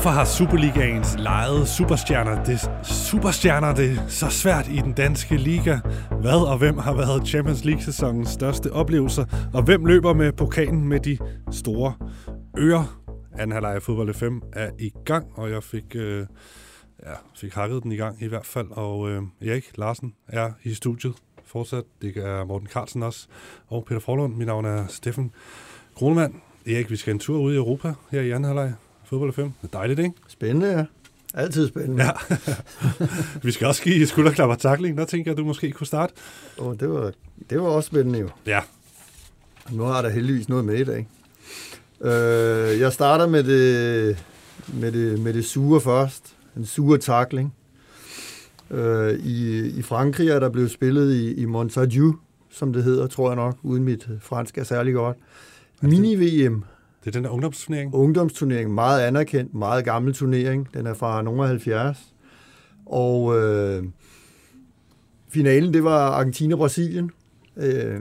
Hvorfor har Superligaens lejede superstjerner det, superstjerner det så svært i den danske liga? Hvad og hvem har været Champions League-sæsonens største oplevelser? Og hvem løber med pokalen med de store ører? Anden halvleg af fodbold 5 er i gang, og jeg fik, øh, ja, fik hakket den i gang i hvert fald. Og øh, Erik Larsen er i studiet fortsat. Det er Morten Carlsen også. Og Peter Forlund. Mit navn er Steffen Kronemann. Erik, vi skal en tur ud i Europa her i anden halvleg. Fodbold 5. Det er dejligt, ikke? Spændende, ja. Altid spændende. Ja. vi skal også give skulderklap og takling. Der tænker jeg, du måske kunne starte. Oh, det, var, det var også spændende jo. Ja. Nu har der heldigvis noget med i dag. Øh, jeg starter med det, med, det, med det sure først. En sure takling. Øh, i, I Frankrig er der blevet spillet i, i Montagu, som det hedder, tror jeg nok, uden mit fransk er særlig godt. Mini-VM. Det er den der ungdomsturnering? Ungdomsturnering, meget anerkendt, meget gammel turnering. Den er fra nogle 70. Og øh, finalen, det var Argentina-Brasilien. Øh,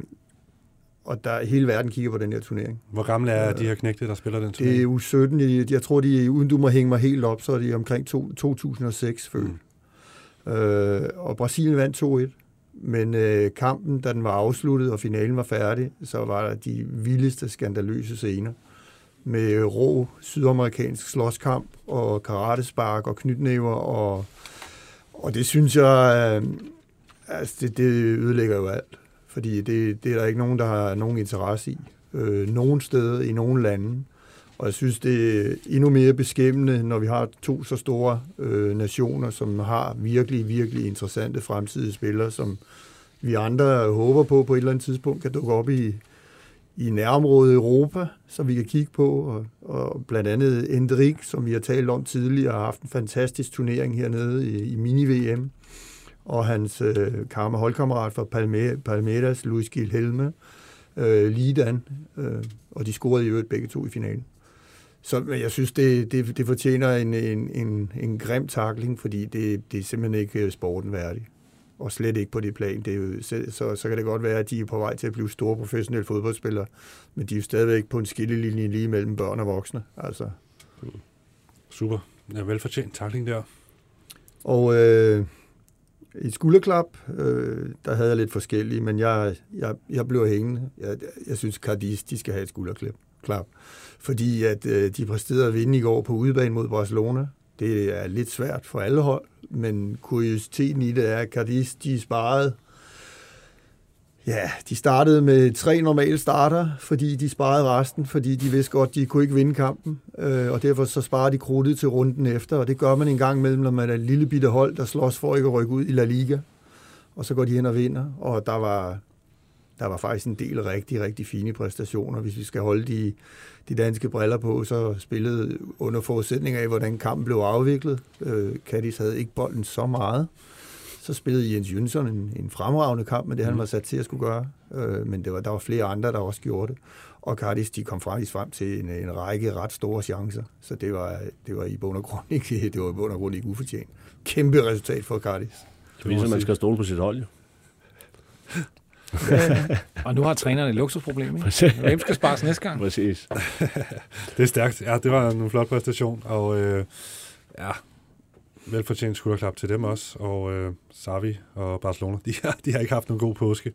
og der hele verden kigger på den her turnering. Hvor gamle er de her knægte, der spiller den turnering? Det er u 17. Jeg tror, de, uden du må hænge mig helt op, så er de omkring to, 2006 født. Mm. Øh, og Brasilien vandt 2-1. Men øh, kampen, da den var afsluttet, og finalen var færdig, så var der de vildeste, skandaløse scener. Med rå sydamerikansk slåskamp, og karatespark, og knytnæver, og, og det synes jeg, øh, altså det, det ødelægger jo alt. Fordi det, det er der ikke nogen, der har nogen interesse i. Øh, nogen steder, i nogen lande. Og jeg synes, det er endnu mere beskæmmende, når vi har to så store øh, nationer, som har virkelig, virkelig interessante fremtidige spillere, som vi andre håber på på et eller andet tidspunkt kan dukke op i, i nærområdet Europa, som vi kan kigge på. Og, og blandt andet Endrik, som vi har talt om tidligere, har haft en fantastisk turnering hernede i, i mini-VM. Og hans øh, karma holdkammerat fra Palme, Palmeiras, Luis Gil Helme, øh, Lidan, øh, og de scorede i øvrigt begge to i finalen. Så jeg synes, det, det, det fortjener en, en, en, en grim takling, fordi det, det er simpelthen ikke sporten værdigt. Og slet ikke på det plan. Det er jo, så, så, så kan det godt være, at de er på vej til at blive store professionelle fodboldspillere, men de er jo stadigvæk på en skillelinje lige mellem børn og voksne. Altså. Super. Ja, velfortjent takling der. Og øh, et skulderklap, øh, der havde jeg lidt forskellige, men jeg, jeg, jeg blev hængende. Jeg, jeg synes, Cardis, de skal have et skulderklap. Klap. Fordi at øh, de præsterede at vinde i går på udebane mod Barcelona. Det er lidt svært for alle hold, men kuriositeten i det er, at Cardis, de sparede Ja, de startede med tre normale starter, fordi de sparede resten, fordi de vidste godt, de kunne ikke vinde kampen, øh, og derfor så sparer de krudtet til runden efter, og det gør man en gang imellem, når man er et lille bitte hold, der slås for ikke at rykke ud i La Liga, og så går de hen og vinder, og der var, der var faktisk en del rigtig, rigtig fine præstationer. Hvis vi skal holde de, de danske briller på, så spillede under forudsætning af, hvordan kampen blev afviklet. Øh, Cadiz havde ikke bolden så meget, så spillede Jens Jønsson en, en fremragende kamp med det, han mm. var sat til at skulle gøre. Øh, men det var, der var flere andre, der også gjorde det. Og Cardis, de kom faktisk frem til en, en række ret store chancer. Så det var, det var i bund og grund ikke, det var i bund og grund ikke ufortjent. Kæmpe resultat for Cardis. Det viser, at man skal stole på sit hold, jo. Ja. og nu har træneren et luksusproblem, ikke? Hvem skal spares næste gang? Præcis. det er stærkt. Ja, det var en flot præstation, og øh, ja, velfortjent skulderklap til dem også, og øh, Savi og Barcelona, de har, de har ikke haft nogen god påske.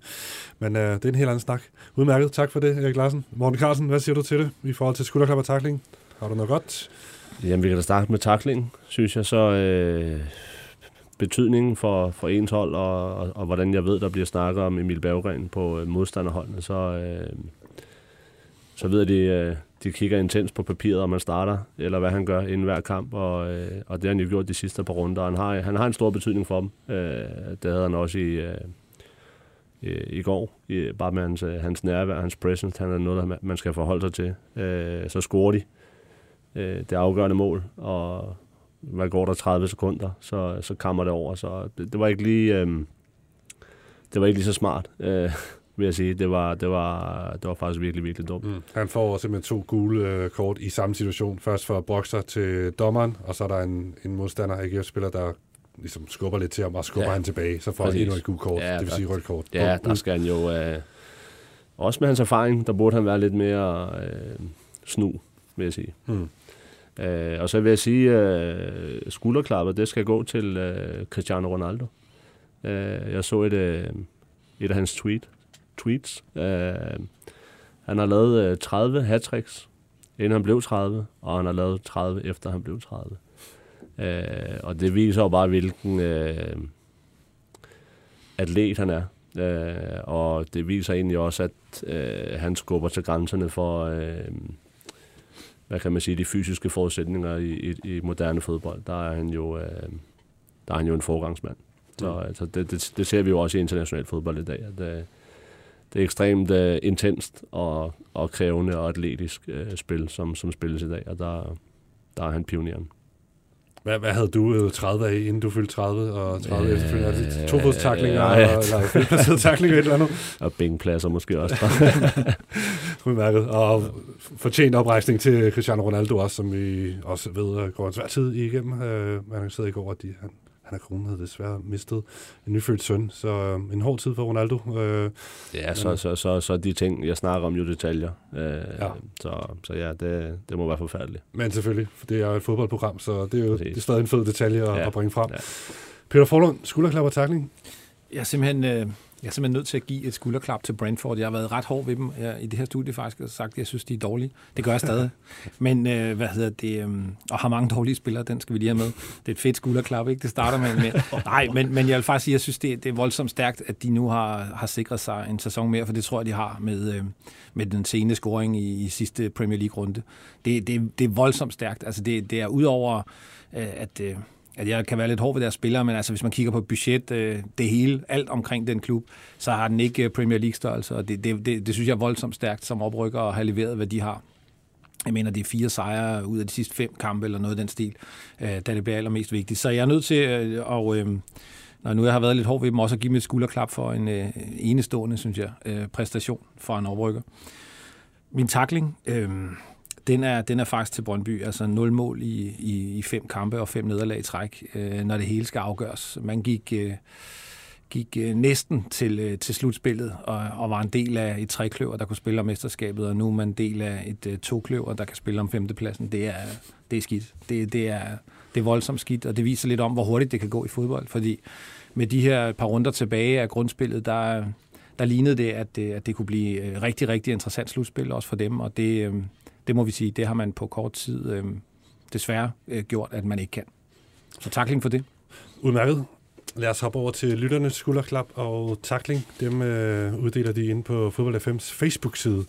Men øh, det er en helt anden snak. Udmærket. Tak for det, Erik Larsen. Morten Carlsen, hvad siger du til det i forhold til skulderklap og takling? Har du noget godt? Jamen, vi kan da starte med takling, synes jeg. Så øh, betydningen for, for ens hold, og, og, og hvordan jeg ved, der bliver snakket om Emil Berggren på øh, modstanderholdene, så, øh, så ved jeg, de, øh, de kigger intens på papiret, om man starter, eller hvad han gør inden hver kamp, og, øh, og det har han jo gjort de sidste par runder, og han har, han har en stor betydning for dem. Øh, det havde han også i, øh, i, går, i, bare med hans, øh, hans nærvær, hans presence, han er noget, der man skal forholde sig til. Øh, så scorer de øh, det afgørende mål, og hvad går der 30 sekunder, så, så kammer det over, så det, det var ikke lige... Øh, det var ikke lige så smart. Øh, vil jeg sige. Det var, det var, det var faktisk virkelig, virkelig dumt. Mm. Han får simpelthen to gule øh, kort i samme situation. Først for bokser til dommeren, og så er der en, en modstander, AGF-spiller, der ligesom skubber lidt til ham, og skubber ja. han tilbage. Så får han endnu et gult kort, ja, det vil sige rødt kort. Ja, der skal han jo... Øh, også med hans erfaring, der burde han være lidt mere øh, snu, vil jeg sige. Mm. Øh, og så vil jeg sige, øh, skulderklapper, det skal gå til øh, Cristiano Ronaldo. Øh, jeg så et, øh, et af hans tweet, tweets. Øh, han har lavet øh, 30 hat inden han blev 30, og han har lavet 30 efter han blev 30. Øh, og det viser jo bare, hvilken øh, atlet han er. Øh, og det viser egentlig også, at øh, han skubber til grænserne for, øh, hvad kan man sige, de fysiske forudsætninger i, i, i moderne fodbold. Der er han jo, øh, der er han jo en forgangsmand. Så mm. altså, det, det, det ser vi jo også i international fodbold i dag, at øh, det er ekstremt uh, intenst og, og krævende og atletisk uh, spil, som, som spilles i dag, og der, der er han pioneren. Hvad, hvad havde du 30 af, inden du fyldte 30, og 30 øh, efterfølgende? Altså, to taklinger, ja, eller feltplacerede taklinger, et eller andet? Og bænkpladser måske også. Udmærket. Og fortjent oprejsning til Cristiano Ronaldo også, som vi også ved går en svær tid igennem. Øh, man siddet i går, at de, han, han er kronen havde desværre mistet en nyfødt søn, så øh, en hård tid for Ronaldo. Øh, ja, så, så, så, så de ting, jeg snakker om, jo detaljer. Øh, ja. Så, så ja, det, det må være forfærdeligt. Men selvfølgelig, for det er et fodboldprogram, så det er jo det er stadig en fed detalje at, ja. at bringe frem. Ja. Peter Forlund, skulderklap og takling? Jeg er simpelthen... Øh jeg er simpelthen nødt til at give et skulderklap til Brentford. Jeg har været ret hård ved dem jeg, i det her studie faktisk, og sagt, at jeg synes, de er dårlige. Det gør jeg stadig. Men øh, hvad hedder det? Øh, og har mange dårlige spillere, den skal vi lige have med. Det er et fedt skulderklap, ikke? Det starter med. med nej, men, men jeg vil faktisk sige, at jeg synes, det, det er voldsomt stærkt, at de nu har, har sikret sig en sæson mere, for det tror jeg, de har med, øh, med den sene scoring i, i sidste Premier League-runde. Det, det, det er voldsomt stærkt. Altså, det, det er udover, øh, at... Øh, at jeg kan være lidt hård ved deres spillere, men altså hvis man kigger på budget, øh, det hele, alt omkring den klub, så har den ikke øh, Premier League-størrelse, og det, det, det, det synes jeg er voldsomt stærkt som oprykker at have leveret, hvad de har. Jeg mener, det er fire sejre ud af de sidste fem kampe, eller noget af den stil, øh, da det bliver allermest vigtigt. Så jeg er nødt til at, og, øh, når nu jeg har været lidt hård ved dem, også at give dem et skulderklap for en øh, enestående, synes jeg, øh, præstation fra en oprykker. Min takling, øh, den er, den er faktisk til Brøndby. Altså 0 mål i, i, i fem kampe og fem nederlag i træk, øh, når det hele skal afgøres. Man gik, øh, gik øh, næsten til, øh, til slutspillet og, og var en del af et trekløver, der kunne spille om mesterskabet, og nu er man en del af et øh, tokløver, der kan spille om femtepladsen. Det er, det er skidt. Det, det, er, det er voldsomt skidt, og det viser lidt om, hvor hurtigt det kan gå i fodbold, fordi med de her par runder tilbage af grundspillet, der, der lignede det, at det, at det kunne blive øh, rigtig, rigtig interessant slutspil også for dem, og det, øh, det må vi sige, det har man på kort tid øh, desværre øh, gjort, at man ikke kan. Så takling for det. Udmærket. Lad os hoppe over til lytternes skulderklap og takling. Dem øh, uddeler de inde på Fodbold FM's Facebook-side.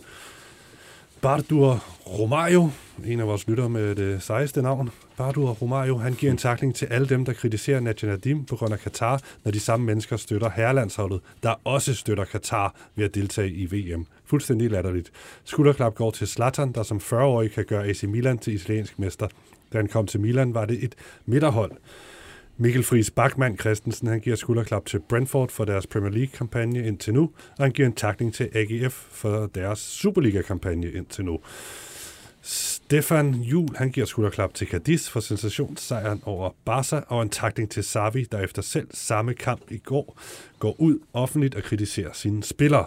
Bardur Romario, en af vores lyttere med det sejeste navn, Bardur Romario, han giver en takling til alle dem, der kritiserer Nadia Nadim på grund af Katar, når de samme mennesker støtter herrelandsholdet, der også støtter Katar ved at deltage i VM. Fuldstændig latterligt. Skulderklap går til Zlatan, der som 40-årig kan gøre AC Milan til italiensk mester. Da han kom til Milan, var det et midterhold. Mikkel Friis Bachmann Christensen han giver skulderklap til Brentford for deres Premier League-kampagne indtil nu, og han giver en takning til AGF for deres Superliga-kampagne indtil nu. Stefan Jul han giver skulderklap til Cadiz for sensationssejren over Barca, og en takning til Savi, der efter selv samme kamp i går går ud offentligt og kritiserer sine spillere.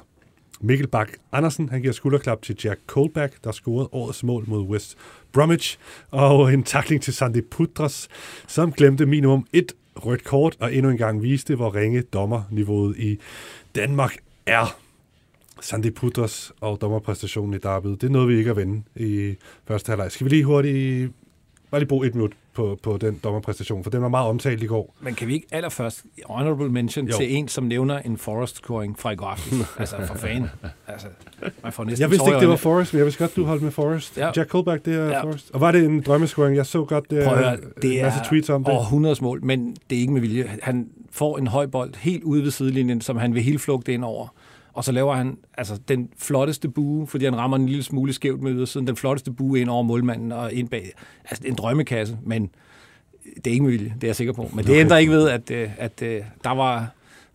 Mikkel Bak Andersen han giver skulderklap til Jack Colback, der scorede årets mål mod West Bromwich, og en takling til Sandy Putras, som glemte minimum et rødt kort, og endnu en gang viste, hvor ringe dommerniveauet i Danmark er. Sandy Putras og dommerpræstationen i derbyet, det er noget, vi ikke at vende i første halvleg. Skal vi lige hurtigt bare lige bruge et minut på, på den dommerpræstation, for den var meget omtalt i går. Men kan vi ikke allerførst honorable mention jo. til en, som nævner en Forrest-scoring fra i går aften? altså, for fan. Altså, man får næsten jeg vidste ikke, det var Forrest, men jeg vidste godt, du holdt med Forrest. Ja. Jack Colback, det er ja. Forrest. Og var det en drømmescoring? Jeg så godt, det, høre, det en masse tweets om det. over 100 mål, men det er ikke med vilje. Han får en høj bold helt ude ved sidelinjen, som han vil helt flugte ind over og så laver han altså, den flotteste bue, fordi han rammer en lille smule skævt med ydersiden, den flotteste bue ind over målmanden og ind bag. Altså, en drømmekasse, men det er ikke muligt, det er jeg sikker på. Men det ændrer ikke ved, at, øh, at, at øh, der var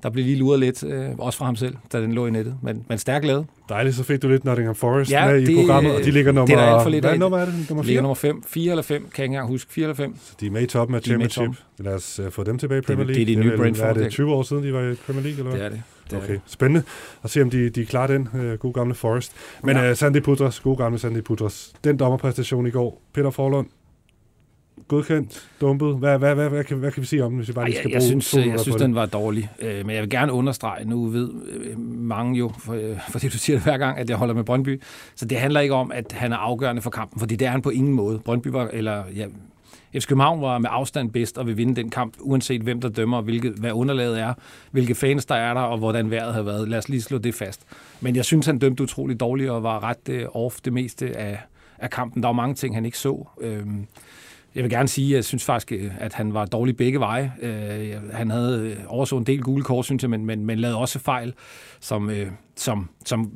der blev lige luret lidt, øh, også fra ham selv, da den lå i nettet. Men, men stærk lavet. Dejligt, så fik du lidt Nottingham Forest ja, med det, i programmet, og de ligger nummer... Det er der alt for lidt Hvad nummer er det? Nummer 4? ligger nummer 5. 4 eller 5, kan jeg ikke engang huske. 4 eller 5. Så de er med i toppen af Championship. Lad os uh, få dem tilbage i Premier League. Det, det er de nye Brentford. Er det 20 år siden, de var i Premier League, eller hvad? Det er det. Det okay, spændende at se, om de, de klarer den uh, gode gamle Forest. Men ja. uh, Sandy Putras, gode gamle Sandy Putras, den dommerpræstation i går, Peter Forlund, godkendt, dumpet? Hvad, hvad, hvad, hvad, kan, hvad kan vi sige om den, hvis vi bare lige skal jeg, jeg bruge synes, to jeg synes den det? var dårlig. Øh, men jeg vil gerne understrege, nu ved øh, mange jo, for, øh, fordi du siger det hver gang, at jeg holder med Brøndby. Så det handler ikke om, at han er afgørende for kampen, fordi det er han på ingen måde. Brøndby var, eller ja, FC København var med afstand bedst og vil vinde den kamp, uanset hvem der dømmer, hvilket, hvad underlaget er, hvilke fans der er der, og hvordan vejret har været. Lad os lige slå det fast. Men jeg synes, han dømte utrolig dårligt og var ret øh, off det meste af, af kampen. Der var mange ting, han ikke så. Øhm, jeg vil gerne sige, at jeg synes faktisk, øh, at han var dårlig begge veje. Øh, han havde øh, overså en del gule kort, synes jeg, men, men, men lavede også fejl, som, øh, som, som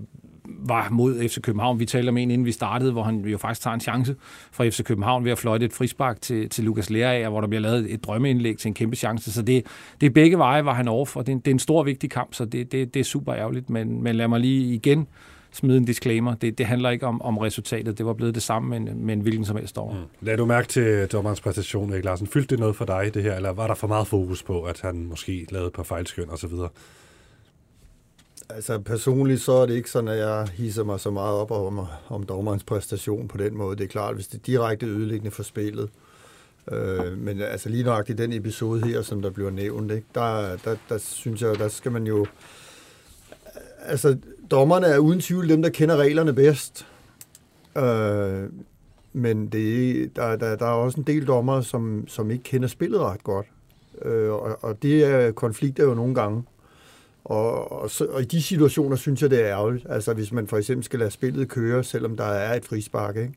var mod FC København. Vi talte om en, inden vi startede, hvor han jo faktisk tager en chance fra FC København ved at fløjte et frispark til, til Lukas Lerager, hvor der bliver lavet et drømmeindlæg til en kæmpe chance. Så det, det er begge veje, var han over for. Det er en, det er en stor, vigtig kamp, så det, det, det er super ærgerligt. Men, men lad mig lige igen smide en disclaimer. Det, det handler ikke om, om resultatet. Det var blevet det samme, men, men hvilken som helst år. Mm. Lad du mærke til dommerens præstation, Erik Larsen. Fyldte det noget for dig, det her, eller var der for meget fokus på, at han måske lavede et par fejlskøn osv.? Altså personligt så er det ikke sådan, at jeg hisser mig så meget op om, om dommerens præstation på den måde. Det er klart, hvis det er direkte ødelæggende for spillet. Øh, men altså lige nok i den episode her, som der bliver nævnt, ikke, der, der, der synes jeg, der skal man jo... Altså, dommerne er uden tvivl dem, der kender reglerne bedst. Øh, men det, der, der, der er også en del dommer, som, som ikke kender spillet ret godt. Øh, og, og det er konflikter jo nogle gange. Og, og, så, og i de situationer synes jeg, det er ærgerligt. Altså hvis man for eksempel skal lade spillet køre, selvom der er et frispark. Ikke?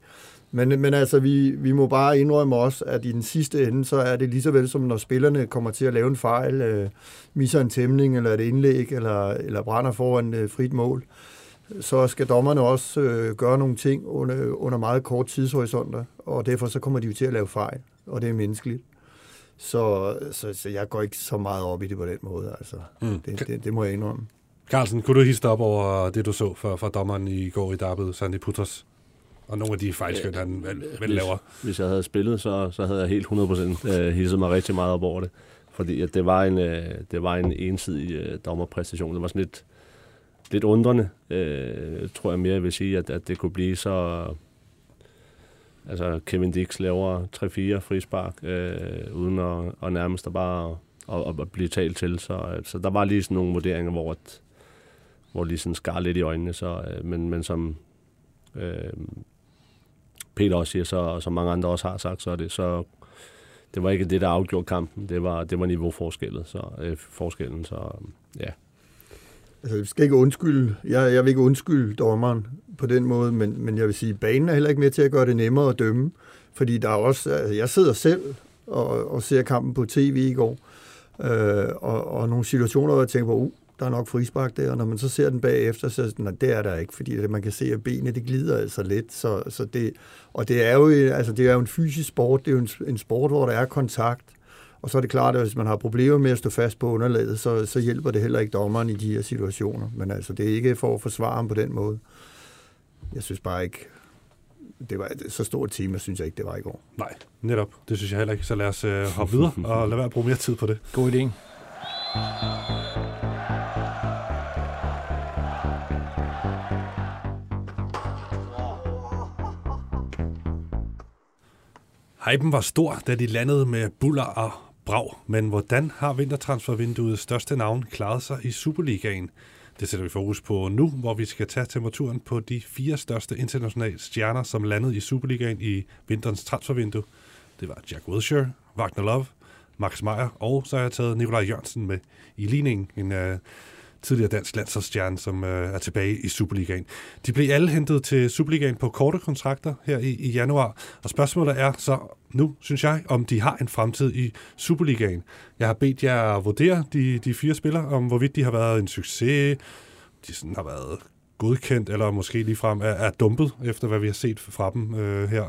Men, men altså, vi, vi må bare indrømme også, at i den sidste ende, så er det lige så vel som når spillerne kommer til at lave en fejl, øh, misser en tæmning eller et indlæg, eller, eller brænder foran øh, frit mål, så skal dommerne også øh, gøre nogle ting under, under meget kort tidshorisonter, og derfor så kommer de jo til at lave fejl, og det er menneskeligt. Så, så, så jeg går ikke så meget op i det på den måde. Altså. Mm. Det, det, det må jeg indrømme. Carlsen, kunne du hisse op over det, du så fra, fra dommeren i går i Darby, Sandy Putters? Og nogle af de fejlskøn, han vel, vel hvis, laver. Hvis jeg havde spillet, så, så havde jeg helt 100% øh, hisset mig rigtig meget op over det. Fordi at det, var en, øh, det var en ensidig øh, dommerpræstation. Det var sådan lidt, lidt undrende, øh, tror jeg mere, jeg vil sige, at, at det kunne blive så... Altså, Kevin Dix laver 3-4 frispark, øh, uden at, at nærmest at bare at, at blive talt til. Så, øh, så der var lige sådan nogle vurderinger, hvor, at, hvor lige sådan skar lidt i øjnene. Så, øh, men, men som øh, Peter også siger, så, og som mange andre også har sagt, så er det så det var ikke det, der afgjorde kampen. Det var, det var niveauforskellen, så, øh, forskellen, så ja. Altså, jeg skal ikke undskylde, jeg, jeg vil ikke undskylde dommeren på den måde, men, men jeg vil sige, banen er heller ikke med til at gøre det nemmere at dømme, fordi der er også, altså, jeg sidder selv og, og ser kampen på tv i går, øh, og, og nogle situationer, hvor jeg tænker på, uh, der er nok frispark der, og når man så ser den bagefter, så nej, det det er der ikke, fordi man kan se, at benene det glider altså lidt, så, så det, og det er jo, altså, det er jo en fysisk sport, det er jo en, en sport, hvor der er kontakt, og så er det klart, at hvis man har problemer med at stå fast på underlaget, så, så hjælper det heller ikke dommeren i de her situationer. Men altså, det er ikke for at forsvare ham på den måde. Jeg synes bare ikke, det var så stort tema, synes jeg ikke, det var i går. Nej, netop. Det synes jeg heller ikke. Så lad os øh, hoppe videre og lade være at bruge mere tid på det. God idé. Hypen var stor, da de landede med buller og brag. Men hvordan har vintertransfervinduets største navn klaret sig i Superligaen? Det sætter vi fokus på nu, hvor vi skal tage temperaturen på de fire største internationale stjerner, som landede i Superligaen i vinterens transfervindue. Det var Jack Wilshere, Wagner Love, Max Meyer, og så har jeg taget Nikolaj Jørgensen med i ligningen, en uh, tidligere dansk landsholdsstjerne, som øh, er tilbage i Superligaen. De blev alle hentet til Superligaen på korte kontrakter her i, i januar, og spørgsmålet er så nu, synes jeg, om de har en fremtid i Superligaen. Jeg har bedt jer at vurdere de, de fire spillere, om hvorvidt de har været en succes, de sådan har været godkendt, eller måske ligefrem er, er dumpet, efter hvad vi har set fra dem øh, her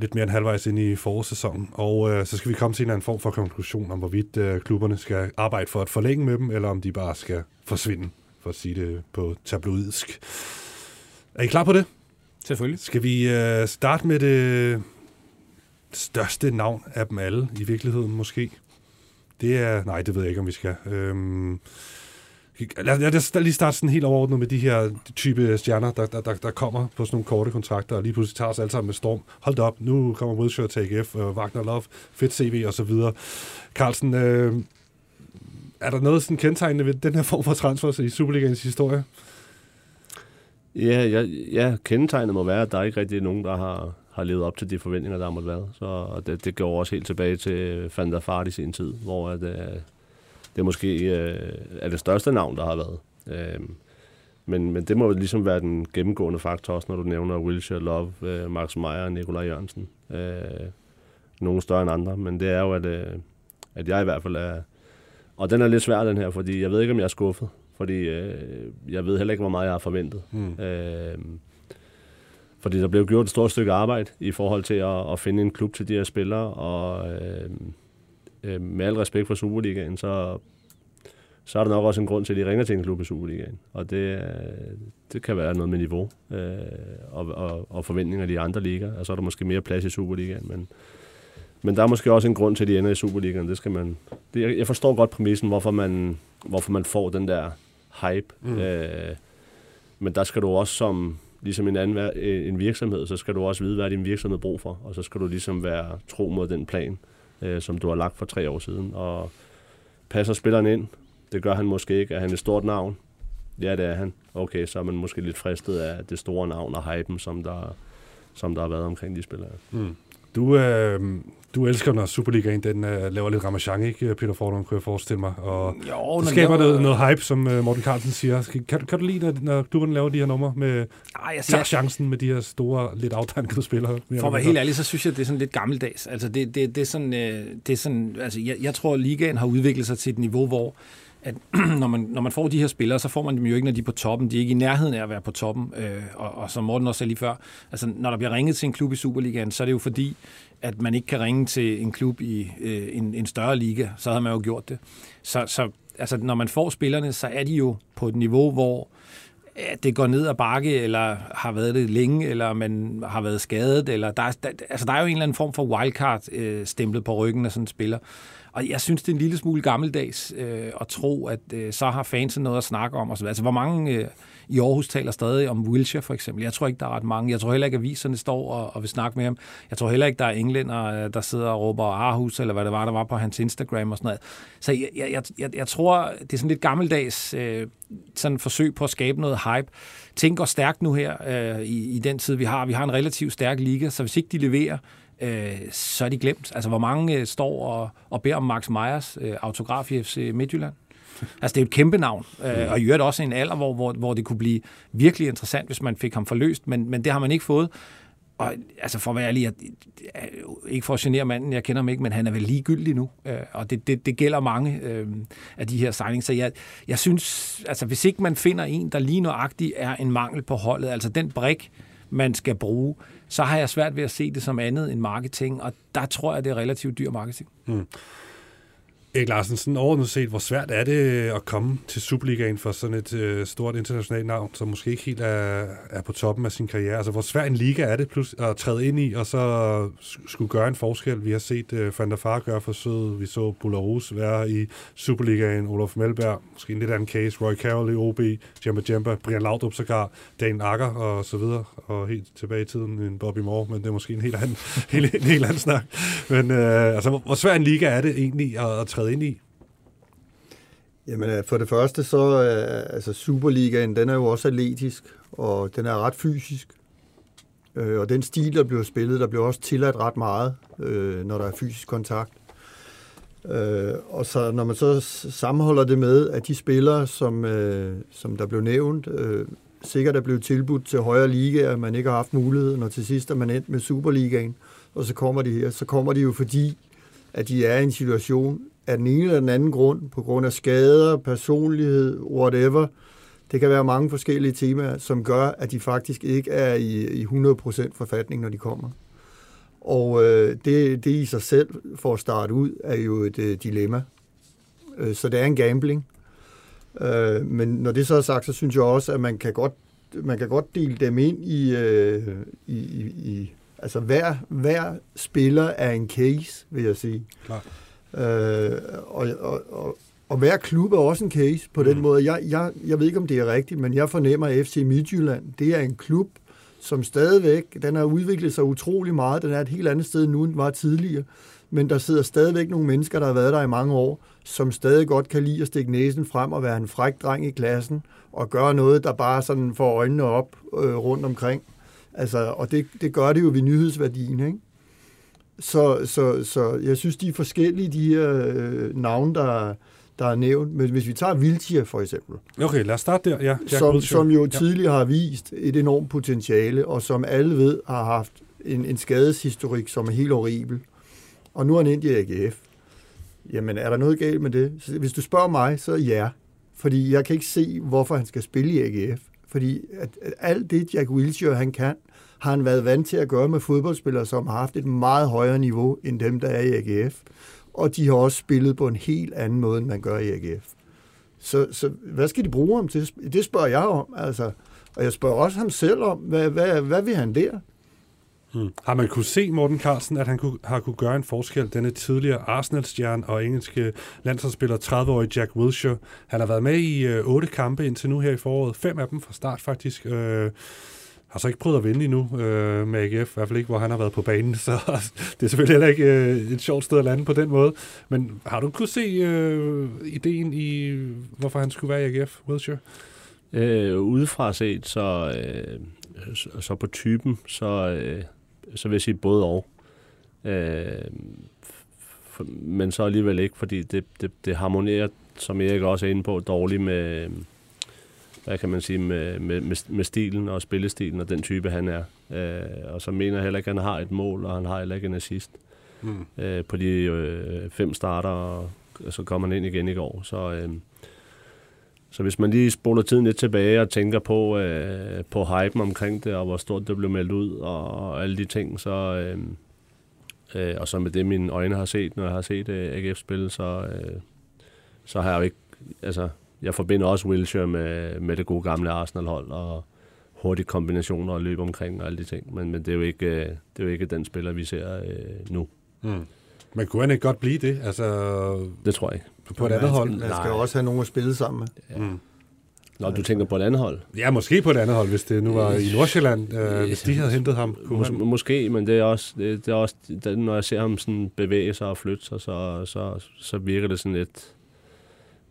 lidt mere end halvvejs ind i forårssæsonen. Og øh, så skal vi komme til en anden form for konklusion om, hvorvidt øh, klubberne skal arbejde for at forlænge med dem, eller om de bare skal forsvinde, for at sige det på tabloidisk. Er I klar på det? Selvfølgelig. Skal vi øh, starte med det største navn af dem alle, i virkeligheden måske? Det er... Nej, det ved jeg ikke, om vi skal. Øhm, Lad, lad os lige starte sådan helt overordnet med de her type stjerner, der, der, der, der kommer på sådan nogle korte kontrakter, og lige pludselig tager os alle sammen med storm. Hold op, nu kommer Wilshere til AGF, og øh, Wagner Love, fedt CV og så videre. Carlsen, øh, er der noget sådan kendetegnende ved den her form for transfer i Superligaens historie? Ja, ja, ja, kendetegnet må være, at der er ikke rigtig nogen, der har, har levet op til de forventninger, der måtte være. Så det, det går også helt tilbage til Van der Fart i sin tid, hvor at, øh, det måske øh, er det største navn, der har været. Øh, men, men det må ligesom være den gennemgående faktor også, når du nævner Wilshire, Love, øh, Max Meyer og Nikolaj Jørgensen. Øh, nogle større end andre, men det er jo, at, øh, at jeg i hvert fald er... Og den er lidt svær, den her, fordi jeg ved ikke, om jeg er skuffet. Fordi øh, jeg ved heller ikke, hvor meget jeg har forventet. Mm. Øh, fordi der blev gjort et stort stykke arbejde i forhold til at, at finde en klub til de her spillere, og øh, øh, med al respekt for Superligaen, så, så er der nok også en grund til, at de ringer til en klub i Superligaen. Og det, det kan være noget med niveau øh, og, og, og forventninger af de andre ligaer. Og så er der måske mere plads i Superligaen, men, men der er måske også en grund til, at de ender i Superligaen. Det skal man, det, jeg forstår godt præmissen, hvorfor man, hvorfor man får den der hype. Mm. Øh, men der skal du også som, ligesom en, anden, en virksomhed, så skal du også vide, hvad din virksomhed brug for, og så skal du ligesom være tro mod den plan, øh, som du har lagt for tre år siden. Og passer spilleren ind? Det gør han måske ikke. Er han et stort navn? Ja, det er han. Okay, så er man måske lidt fristet af det store navn og hypen, som der, som der har været omkring de spillere. Mm. Du, øh, du elsker, når Superligaen den, uh, laver lidt ramachan, ikke, Peter Fordum, kunne jeg forestille mig. Og jo, det skaber laver... noget, noget hype, som uh, Morten Carlsen siger. Kan, kan du lide, når, når klubberne laver de her numre med Ej, jeg tager chancen med de her store, lidt aftankede spillere? For at være helt ærlig, så synes jeg, det er sådan lidt gammeldags. Altså, det, det, det er sådan, øh, det er sådan altså, jeg, jeg tror, at ligaen har udviklet sig til et niveau, hvor at når man, når man får de her spillere, så får man dem jo ikke, når de er på toppen. De er ikke i nærheden af at være på toppen. Øh, og, og som Morten også sagde lige før, altså når der bliver ringet til en klub i Superligaen, så er det jo fordi, at man ikke kan ringe til en klub i øh, en, en større liga. Så havde man jo gjort det. Så, så altså, når man får spillerne, så er de jo på et niveau, hvor at det går ned ad bakke, eller har været det længe, eller man har været skadet, eller der er, der, altså der er jo en eller anden form for wildcard-stemplet øh, på ryggen af sådan en spiller. Og jeg synes, det er en lille smule gammeldags øh, at tro, at øh, så har fansen noget at snakke om. Og så, altså, hvor mange øh, i Aarhus taler stadig om Wilshire, for eksempel. Jeg tror ikke, der er ret mange. Jeg tror heller ikke, at aviserne står og, og vil snakke med ham. Jeg tror heller ikke, der er englænder, øh, der sidder og råber Aarhus, eller hvad det var, der var på hans Instagram og sådan noget. Så jeg, jeg, jeg, jeg tror, det er sådan lidt gammeldags øh, sådan forsøg på at skabe noget hype. Tænk går stærkt nu her øh, i, i den tid, vi har. Vi har en relativt stærk liga, så hvis ikke de leverer, øh, så er de glemt. Altså, hvor mange øh, står og, og beder om Max Meyers øh, autograf i FC Midtjylland? Altså, det er jo et kæmpe navn, øh, og i øvrigt også en alder, hvor, hvor, hvor det kunne blive virkelig interessant, hvis man fik ham forløst, men, men det har man ikke fået. Og altså for at være ærlig, jeg, ikke for at genere manden, jeg kender ham ikke, men han er vel ligegyldig nu, øh, og det, det, det gælder mange øh, af de her signings. Så jeg, jeg synes, altså hvis ikke man finder en, der lige nøjagtigt er en mangel på holdet, altså den brik, man skal bruge, så har jeg svært ved at se det som andet end marketing, og der tror jeg, det er relativt dyr marketing. Mm. Erik Larsen, sådan overordnet set, hvor svært er det øh, at komme til Superligaen for sådan et øh, stort internationalt navn, som måske ikke helt er, er på toppen af sin karriere? Altså, hvor svært en liga er det plus, at træde ind i, og så skulle gøre en forskel? Vi har set øh, Van der Far gøre forsøget, vi så Bularus være i Superligaen, Olof Melberg, måske en lidt anden case, Roy Carroll i OB, Jamba Jamba, Brian Laudrup sågar, Dan Akker og så videre, og helt tilbage i tiden en Bobby Moore, men det er måske en helt anden, helt, en helt anden snak. Men øh, altså, hvor, hvor svært en liga er det egentlig at, at træde træde ind i? Jamen, øh, for det første, så er altså Superligaen, den er jo også atletisk, og den er ret fysisk. Øh, og den stil, der bliver spillet, der bliver også tilladt ret meget, når der er fysisk kontakt. og så når man så sammenholder det med, at de spillere, som, som der blev nævnt, sikkert er blevet tilbudt til højere ligaer, man ikke har haft muligheden, og til sidst er man endt med Superligaen, og så kommer de her. Så kommer de jo fordi, at de er i en situation, af den ene eller den anden grund, på grund af skader, personlighed, whatever. Det kan være mange forskellige temaer, som gør, at de faktisk ikke er i, i 100% forfatning, når de kommer. Og øh, det, det i sig selv, for at starte ud, er jo et øh, dilemma. Øh, så det er en gambling. Øh, men når det så er sagt, så synes jeg også, at man kan godt, man kan godt dele dem ind i, øh, i, i, i altså hver, hver spiller er en case, vil jeg sige. Klar. Øh, og, og, og, Og hver klub er også en case på den Mm. måde. Jeg, jeg, jeg ved ikke, om det er rigtigt, men jeg fornemmer, at FC Midtjylland, det er en klub, som stadigvæk, den har udviklet sig utrolig meget. Den er et helt andet sted nu, end den var tidligere. Men der sidder stadigvæk nogle mennesker, der har været der i mange år, som stadig godt kan lide at stikke næsen frem og være en fræk dreng i klassen, og gøre noget, der bare sådan får øjnene op øh, rundt omkring. Altså, og det, det gør det jo ved nyhedsværdien, ikke? Så, så, så jeg synes, de er forskellige, de her øh, navne, der, der er nævnt. Men hvis vi tager Viltier for eksempel, Okay, lad os starte der. Ja, som, som jo tidligere har vist et enormt potentiale, og som alle ved har haft en, en skadeshistorik, som er helt horribel. Og nu er han ind i AGF. Jamen, er der noget galt med det? Så Hvis du spørger mig, så ja. Fordi jeg kan ikke se, hvorfor han skal spille i AGF. Fordi at, at alt det, Jack Wilshere han kan, har han været vant til at gøre med fodboldspillere, som har haft et meget højere niveau end dem, der er i AGF. Og de har også spillet på en helt anden måde, end man gør i AGF. Så, så hvad skal de bruge ham til? Det spørger jeg om. Altså. Og jeg spørger også ham selv om, hvad, hvad, hvad vil han der? Hmm. Har man kunne se, Morten Carlsen, at han kunne, har kunne gøre en forskel, denne tidligere Arsenal-stjerne og engelske landsholdsspiller, 30-årige Jack Wilshere. Han har været med i øh, otte kampe indtil nu her i foråret. Fem af dem fra start faktisk. Øh, har så ikke prøvet at vinde endnu øh, med AGF, i hvert fald ikke, hvor han har været på banen, så det er selvfølgelig heller ikke øh, et sjovt sted at lande på den måde. Men har du kunne se øh, ideen i, hvorfor han skulle være i AGF, Wilshere? Øh, udefra set, så, øh, så, så på typen, så, øh, så vil jeg sige både og. Øh, for, men så alligevel ikke, fordi det, det, det harmonerer, som Erik også er inde på, dårligt med, hvad kan man sige, med, med, med, stilen og spillestilen og den type, han er. Øh, og så mener jeg heller ikke, at han har et mål, og han har heller ikke en assist Mm. øh, på de øh, fem starter, og så kommer han ind igen i går. Så, øh, så hvis man lige spoler tiden lidt tilbage og tænker på, øh, på hypen omkring det, og hvor stort det blev meldt ud, og, og alle de ting, så, øh, øh, og så med det, mine øjne har set, når jeg har set øh, AGF spille, så, øh, så har jeg jo ikke, altså, jeg forbinder også Wilshere med, med det gode gamle Arsenal-hold, og hurtige kombinationer og løb omkring og alle de ting, men, men det, er jo ikke, øh, det er jo ikke den spiller, vi ser øh, nu. Mm. Men kunne han ikke godt blive det? Altså, Det tror jeg ikke. på et andet hold? Man skal Nej. jo også have nogen at spille sammen med. Ja. Mm. Når du tænker på et andet hold. Ja, måske på et andet hold, hvis det nu var i Nordsjælland. Øh, hvis de havde hentet ham, kunne Mås- han... måske, men det er også, det, det er også det, når jeg ser ham sådan bevæge sig og flytte sig, så, så, så virker det sådan lidt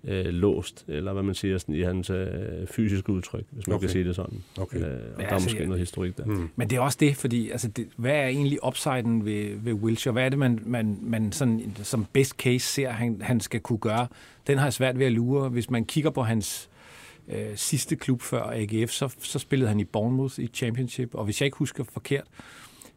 øh, låst, eller hvad man siger, sådan, i hans øh, fysiske udtryk, hvis man Okay. kan sige det sådan. Okay. Øh, og Ja, der er altså, måske jeg- noget historik der. Mm. Men det er også det, fordi altså det, hvad er egentlig upsiden ved, ved Wilshere? Hvad er det, man, man, man sådan, som best case ser, han, han skal kunne gøre? Den har jeg svært ved at lure. Hvis man kigger på hans øh, sidste klub før AGF, så, så spillede han i Bournemouth i Championship, og hvis jeg ikke husker forkert,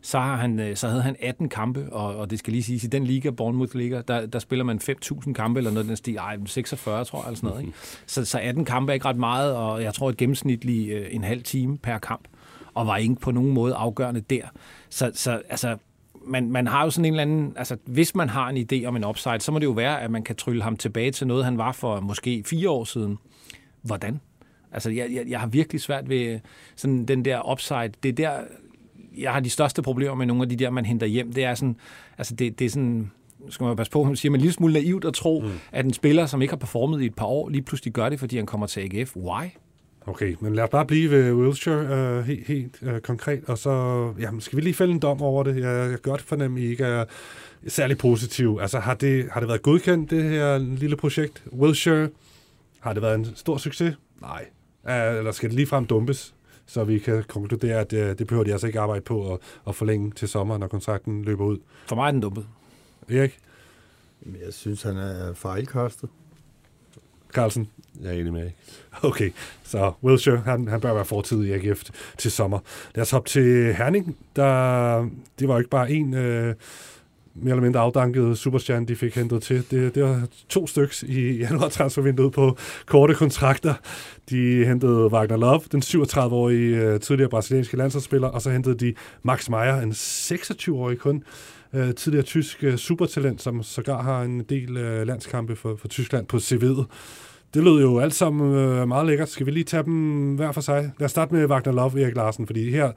så, har han, øh, så havde han 18 kampe, og, og det skal lige siges, i den liga, Bournemouth ligger, der, der spiller man 5.000 kampe, eller noget den stil, ej, 46 tror jeg, eller sådan noget. Ikke? Så, så 18 kampe er ikke ret meget, og jeg tror et gennemsnitligt øh, en halv time per kamp, og var ikke på nogen måde afgørende der. Så, så altså, man, man har jo sådan en eller anden, altså hvis man har en idé om en upside, så må det jo være, at man kan trylle ham tilbage til noget, han var for måske fire år siden. Hvordan? Altså, jeg, jeg, jeg har virkelig svært ved sådan den der upside. Det er der, jeg har de største problemer med nogle af de der, man henter hjem. Det er sådan, altså det, det er sådan, skal man passe på, man siger, men en lille smule naivt at tro, mm. at en spiller, som ikke har performet i et par år, lige pludselig gør det, fordi han kommer til AGF. Why? Okay, men lad os bare blive ved Wilshere uh, helt, helt uh, konkret, og så jamen, skal vi lige fælde en dom over det. Jeg, jeg kan godt fornemme, at I ikke er særlig positiv. Altså, har det, har det været godkendt, det her lille projekt? Wilshere, har det været en stor succes? Nej. Uh, eller skal det ligefrem dumpes, så vi kan konkludere, at uh, det behøver de altså ikke arbejde på at, at forlænge til sommer, når kontrakten løber ud? For mig er den dumpet. Erik Men jeg synes, han er fejlkastet. Carlsen? Jeg er enig med. Okay, så Wilshere, han, han bør være fortid i AGF til sommer. Lad os hoppe til Herning. Der, det var jo ikke bare en øh, mere eller mindre afdankede superstjerne, de fik hentet til. Det, det var to styks i januar transfervinduet på korte kontrakter. De hentede Wagner Love, den 37-årige øh, tidligere brasilianske landsholdsspiller, og så hentede de Max Meyer, en 26-årig kun, øh, tidligere tysk øh, supertalent, som sågar har en del øh, landskampe for, for Tyskland på CV'et. Det lød jo alt sammen øh, meget lækkert. Skal vi lige tage dem hver for sig? Lad os starte med Wagner Love, Erik Larsen, fordi her,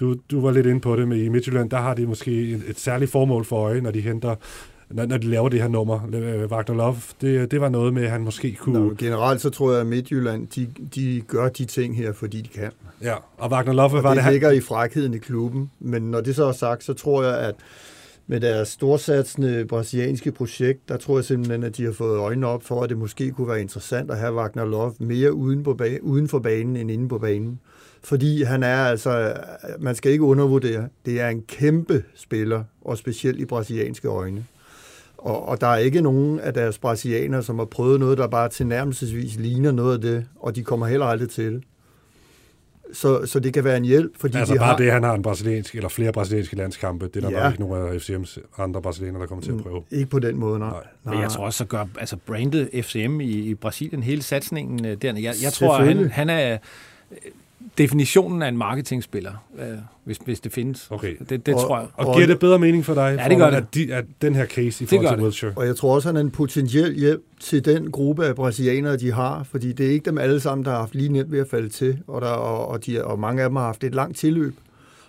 du, du var lidt inde på det med i Midtjylland, der har de måske et, et særligt formål for øje, når de henter når, når de laver det her nummer. Øh, Wagner Love, det, det var noget med, at han måske kunne... Nå, generelt så tror jeg, at Midtjylland, de, de gør de ting her, fordi de kan. Ja, og Wagner Love, Og var det det, han... ligger i frækheden i klubben. Men når det så er sagt, så tror jeg, at med deres storsatsende brasilianske projekt, der tror jeg simpelthen, at de har fået øjnene op for, at det måske kunne være interessant at have Wagner Love mere uden, på ba- uden for banen end inde på banen. Fordi han er altså, man skal ikke undervurdere, det er en kæmpe spiller, og specielt i brasilianske øjne. Og, og der er ikke nogen af deres brasilianere, som har prøvet noget, der bare tilnærmelsesvis ligner noget af det, og de kommer heller aldrig til det. Så, så det kan være en hjælp, fordi Altså de bare har... det, han har en brasiliansk, eller flere brasilianske landskampe, det er der Ja. nok ikke nogen af FCM's andre brasilianere, der kommer til at prøve. Ikke på den måde, nej. Nej. Men jeg tror også, så gør altså brandet FCM i, i Brasilien hele satsningen øh, dernede. Jeg, jeg tror, at han, han er definitionen af en marketingspiller, øh, hvis, hvis det findes. Okay. Det, det Og- tror jeg. Og, Og- giver det bedre mening for dig, Ja, det gør det. At, de, at den her case i forhold til det. Wiltshire? Og jeg tror også, han er en potentiel hjælp til den gruppe af brasilianere, de har, fordi det er ikke dem alle sammen, der har haft lige nemt ved at falde til, og, der, og, og, de, og mange af dem har haft et langt tilløb,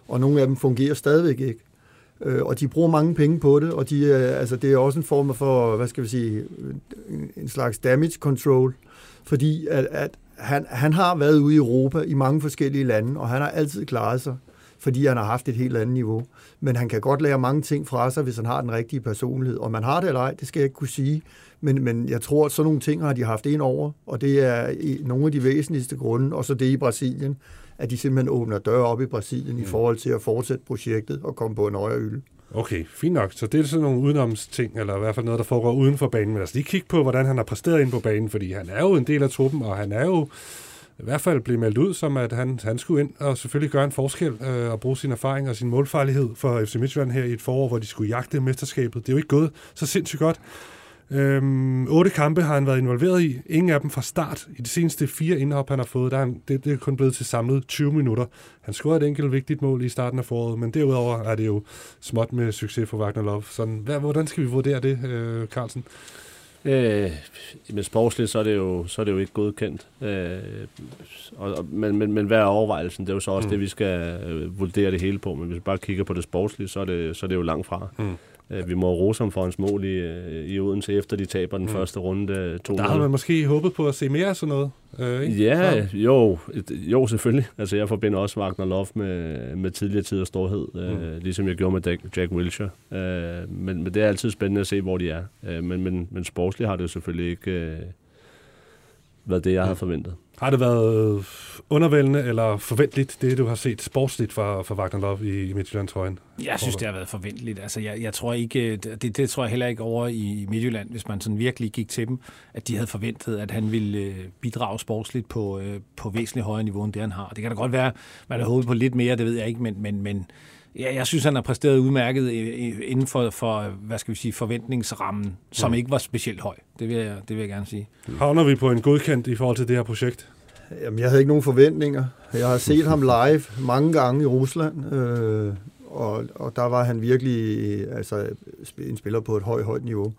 og nogle af dem fungerer stadigvæk ikke. Øh, og de bruger mange penge på det, og de, er- altså, det er også en form for, hvad skal vi sige, en, en slags damage control, fordi at, at han, han har været ude i Europa i mange forskellige lande, og han har altid klaret sig, fordi han har haft et helt andet niveau. Men han kan godt lære mange ting fra sig, hvis han har den rigtige personlighed. Og man har det eller ej, det skal jeg ikke kunne sige. Men, men jeg tror, at sådan nogle ting har de haft ind over, og det er nogle af de væsentligste grunde, og så det i Brasilien, at de simpelthen åbner døre op i Brasilien mm. i forhold til at fortsætte projektet og komme på en højere hylde. Okay, fint nok. Så det er sådan nogle udenomsting, eller i hvert fald noget, der foregår uden for banen. Men lad os lige kigge på, hvordan han har præsteret ind på banen, fordi han er jo en del af truppen, og han er jo i hvert fald blevet meldt ud som, at han, han skulle ind og selvfølgelig gøre en forskel øh, og bruge sin erfaring og sin målfarlighed for FC Midtjylland her i et forår, hvor de skulle jagte mesterskabet. Det er jo ikke gået så sindssygt godt. Øhm, otte kampe har han været involveret i. Ingen af dem fra start. I de seneste fire indhop, han har fået, der er han, det, det er kun blevet til samlet 20 minutter. Han scorede et enkelt vigtigt mål i starten af foråret, men derudover er det jo småt med succes for Wagner Love. Sådan, hvad, hvordan skal vi vurdere det, øh, Carlsen? Øh, men sportsligt, så er det jo, så er det jo ikke godkendt. Øh, og, og, men, men, men hvad er overvejelsen? Det er jo så også mm. det, vi skal øh, vurdere det hele på. Men hvis vi bare kigger på det sportslige, så er det, så er det jo langt fra. Mm. Øh, vi må rose ham for hans mål i, øh, i Odense, efter de taber den Mm. første runde øh, 2 Der havde man måske håbet på at se mere af sådan noget. Øh, ikke? Ja, Så- jo, jo selvfølgelig. Altså jeg forbinder også Wagner Love med, med tidligere tid og storhed, mm. øh, ligesom jeg gjorde med Jack, Jack Wilshere. Øh, men, men det er altid spændende at se, hvor de er. Øh, men, men, men sportsligt har det jo selvfølgelig ikke øh, været det, jeg havde forventet. Har det været undervældende eller forventeligt, det du har set sportsligt fra, fra Wagner Love i, i Midtjylland-trøjen? Jeg synes, det har været forventeligt. Altså, jeg, jeg tror ikke, øh, det, det tror jeg heller ikke over i Midtjylland, hvis man sådan virkelig gik til dem, at de havde forventet, at han ville øh, bidrage sportsligt på, øh, på væsentligt højere niveau, end det han har. Det kan da godt være, man har håbet på lidt mere, det ved jeg ikke, men, men, men ja, jeg synes, han har præsteret udmærket i- i- inden for, for hvad skal vi sige, forventningsrammen, som Mm. ikke var specielt høj. Det vil jeg, det vil jeg gerne sige. Havner vi på en godkendt i forhold til det her projekt? Jamen, jeg havde ikke nogen forventninger. Jeg har set ham live mange gange i Rusland, øh, og, og der var han virkelig øh, altså, en spiller på et højt, højt niveau.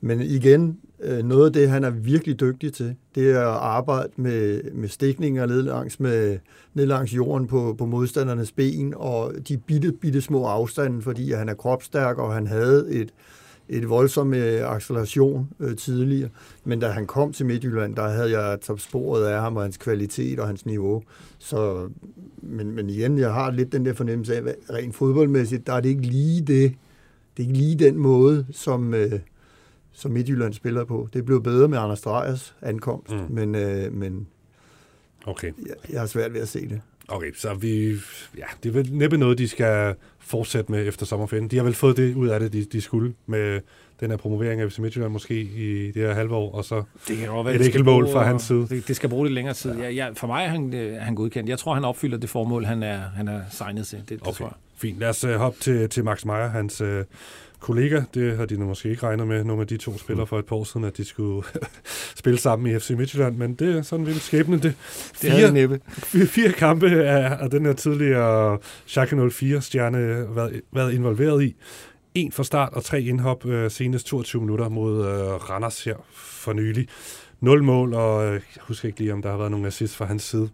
Men igen, øh, noget af det, han er virkelig dygtig til, det er at arbejde med, med stikninger ned langs, med, ned langs jorden på, på modstandernes ben, og de bitte, bitte små afstande, fordi han er kropstærk, og han havde et, et voldsom øh, acceleration øh, tidligere. Men da han kom til Midtjylland, der havde jeg taget sporet af ham og hans kvalitet og hans niveau. Så, men, men igen, jeg har lidt den der fornemmelse af, at rent fodboldmæssigt, der er det ikke lige det. Det er ikke lige den måde, som, øh, som Midtjylland spiller på. Det blev bedre med Anders Drejers ankomst, Mm. men, øh, men Okay. jeg, jeg har svært ved at se det. Okay, så vi, ja, det er vel næppe noget, de skal fortsætte med efter sommerferien. De har vel fået det ud af det, de, de skulle med den her promovering af FC Midtjylland måske i det her halve år, og så Det kan godt være, Et det enkelt mål fra hans side. Det, det skal bruge lidt længere tid. Ja. Jeg, for mig er han, øh, er han godkendt. Jeg tror, han opfylder det formål, han er, han er signet til. Det, det Okay. tror jeg. fint. Lad os uh, hoppe til, til Max Meyer, hans uh, kollega. Det har de måske ikke regnet med, nogle af de to spillere for et par år siden, at de skulle spille sammen i FC Midtjylland, men det er sådan lidt skæbne. Det, Det fire, næppe. fire, fire kampe af, af den her tidligere Schalke 04-stjerne været, været involveret i. En fra start og tre indhop øh, senest 22 minutter mod øh, Randers her for nylig. Nul mål, og øh, jeg husker ikke lige, om der har været nogle assist fra hans side.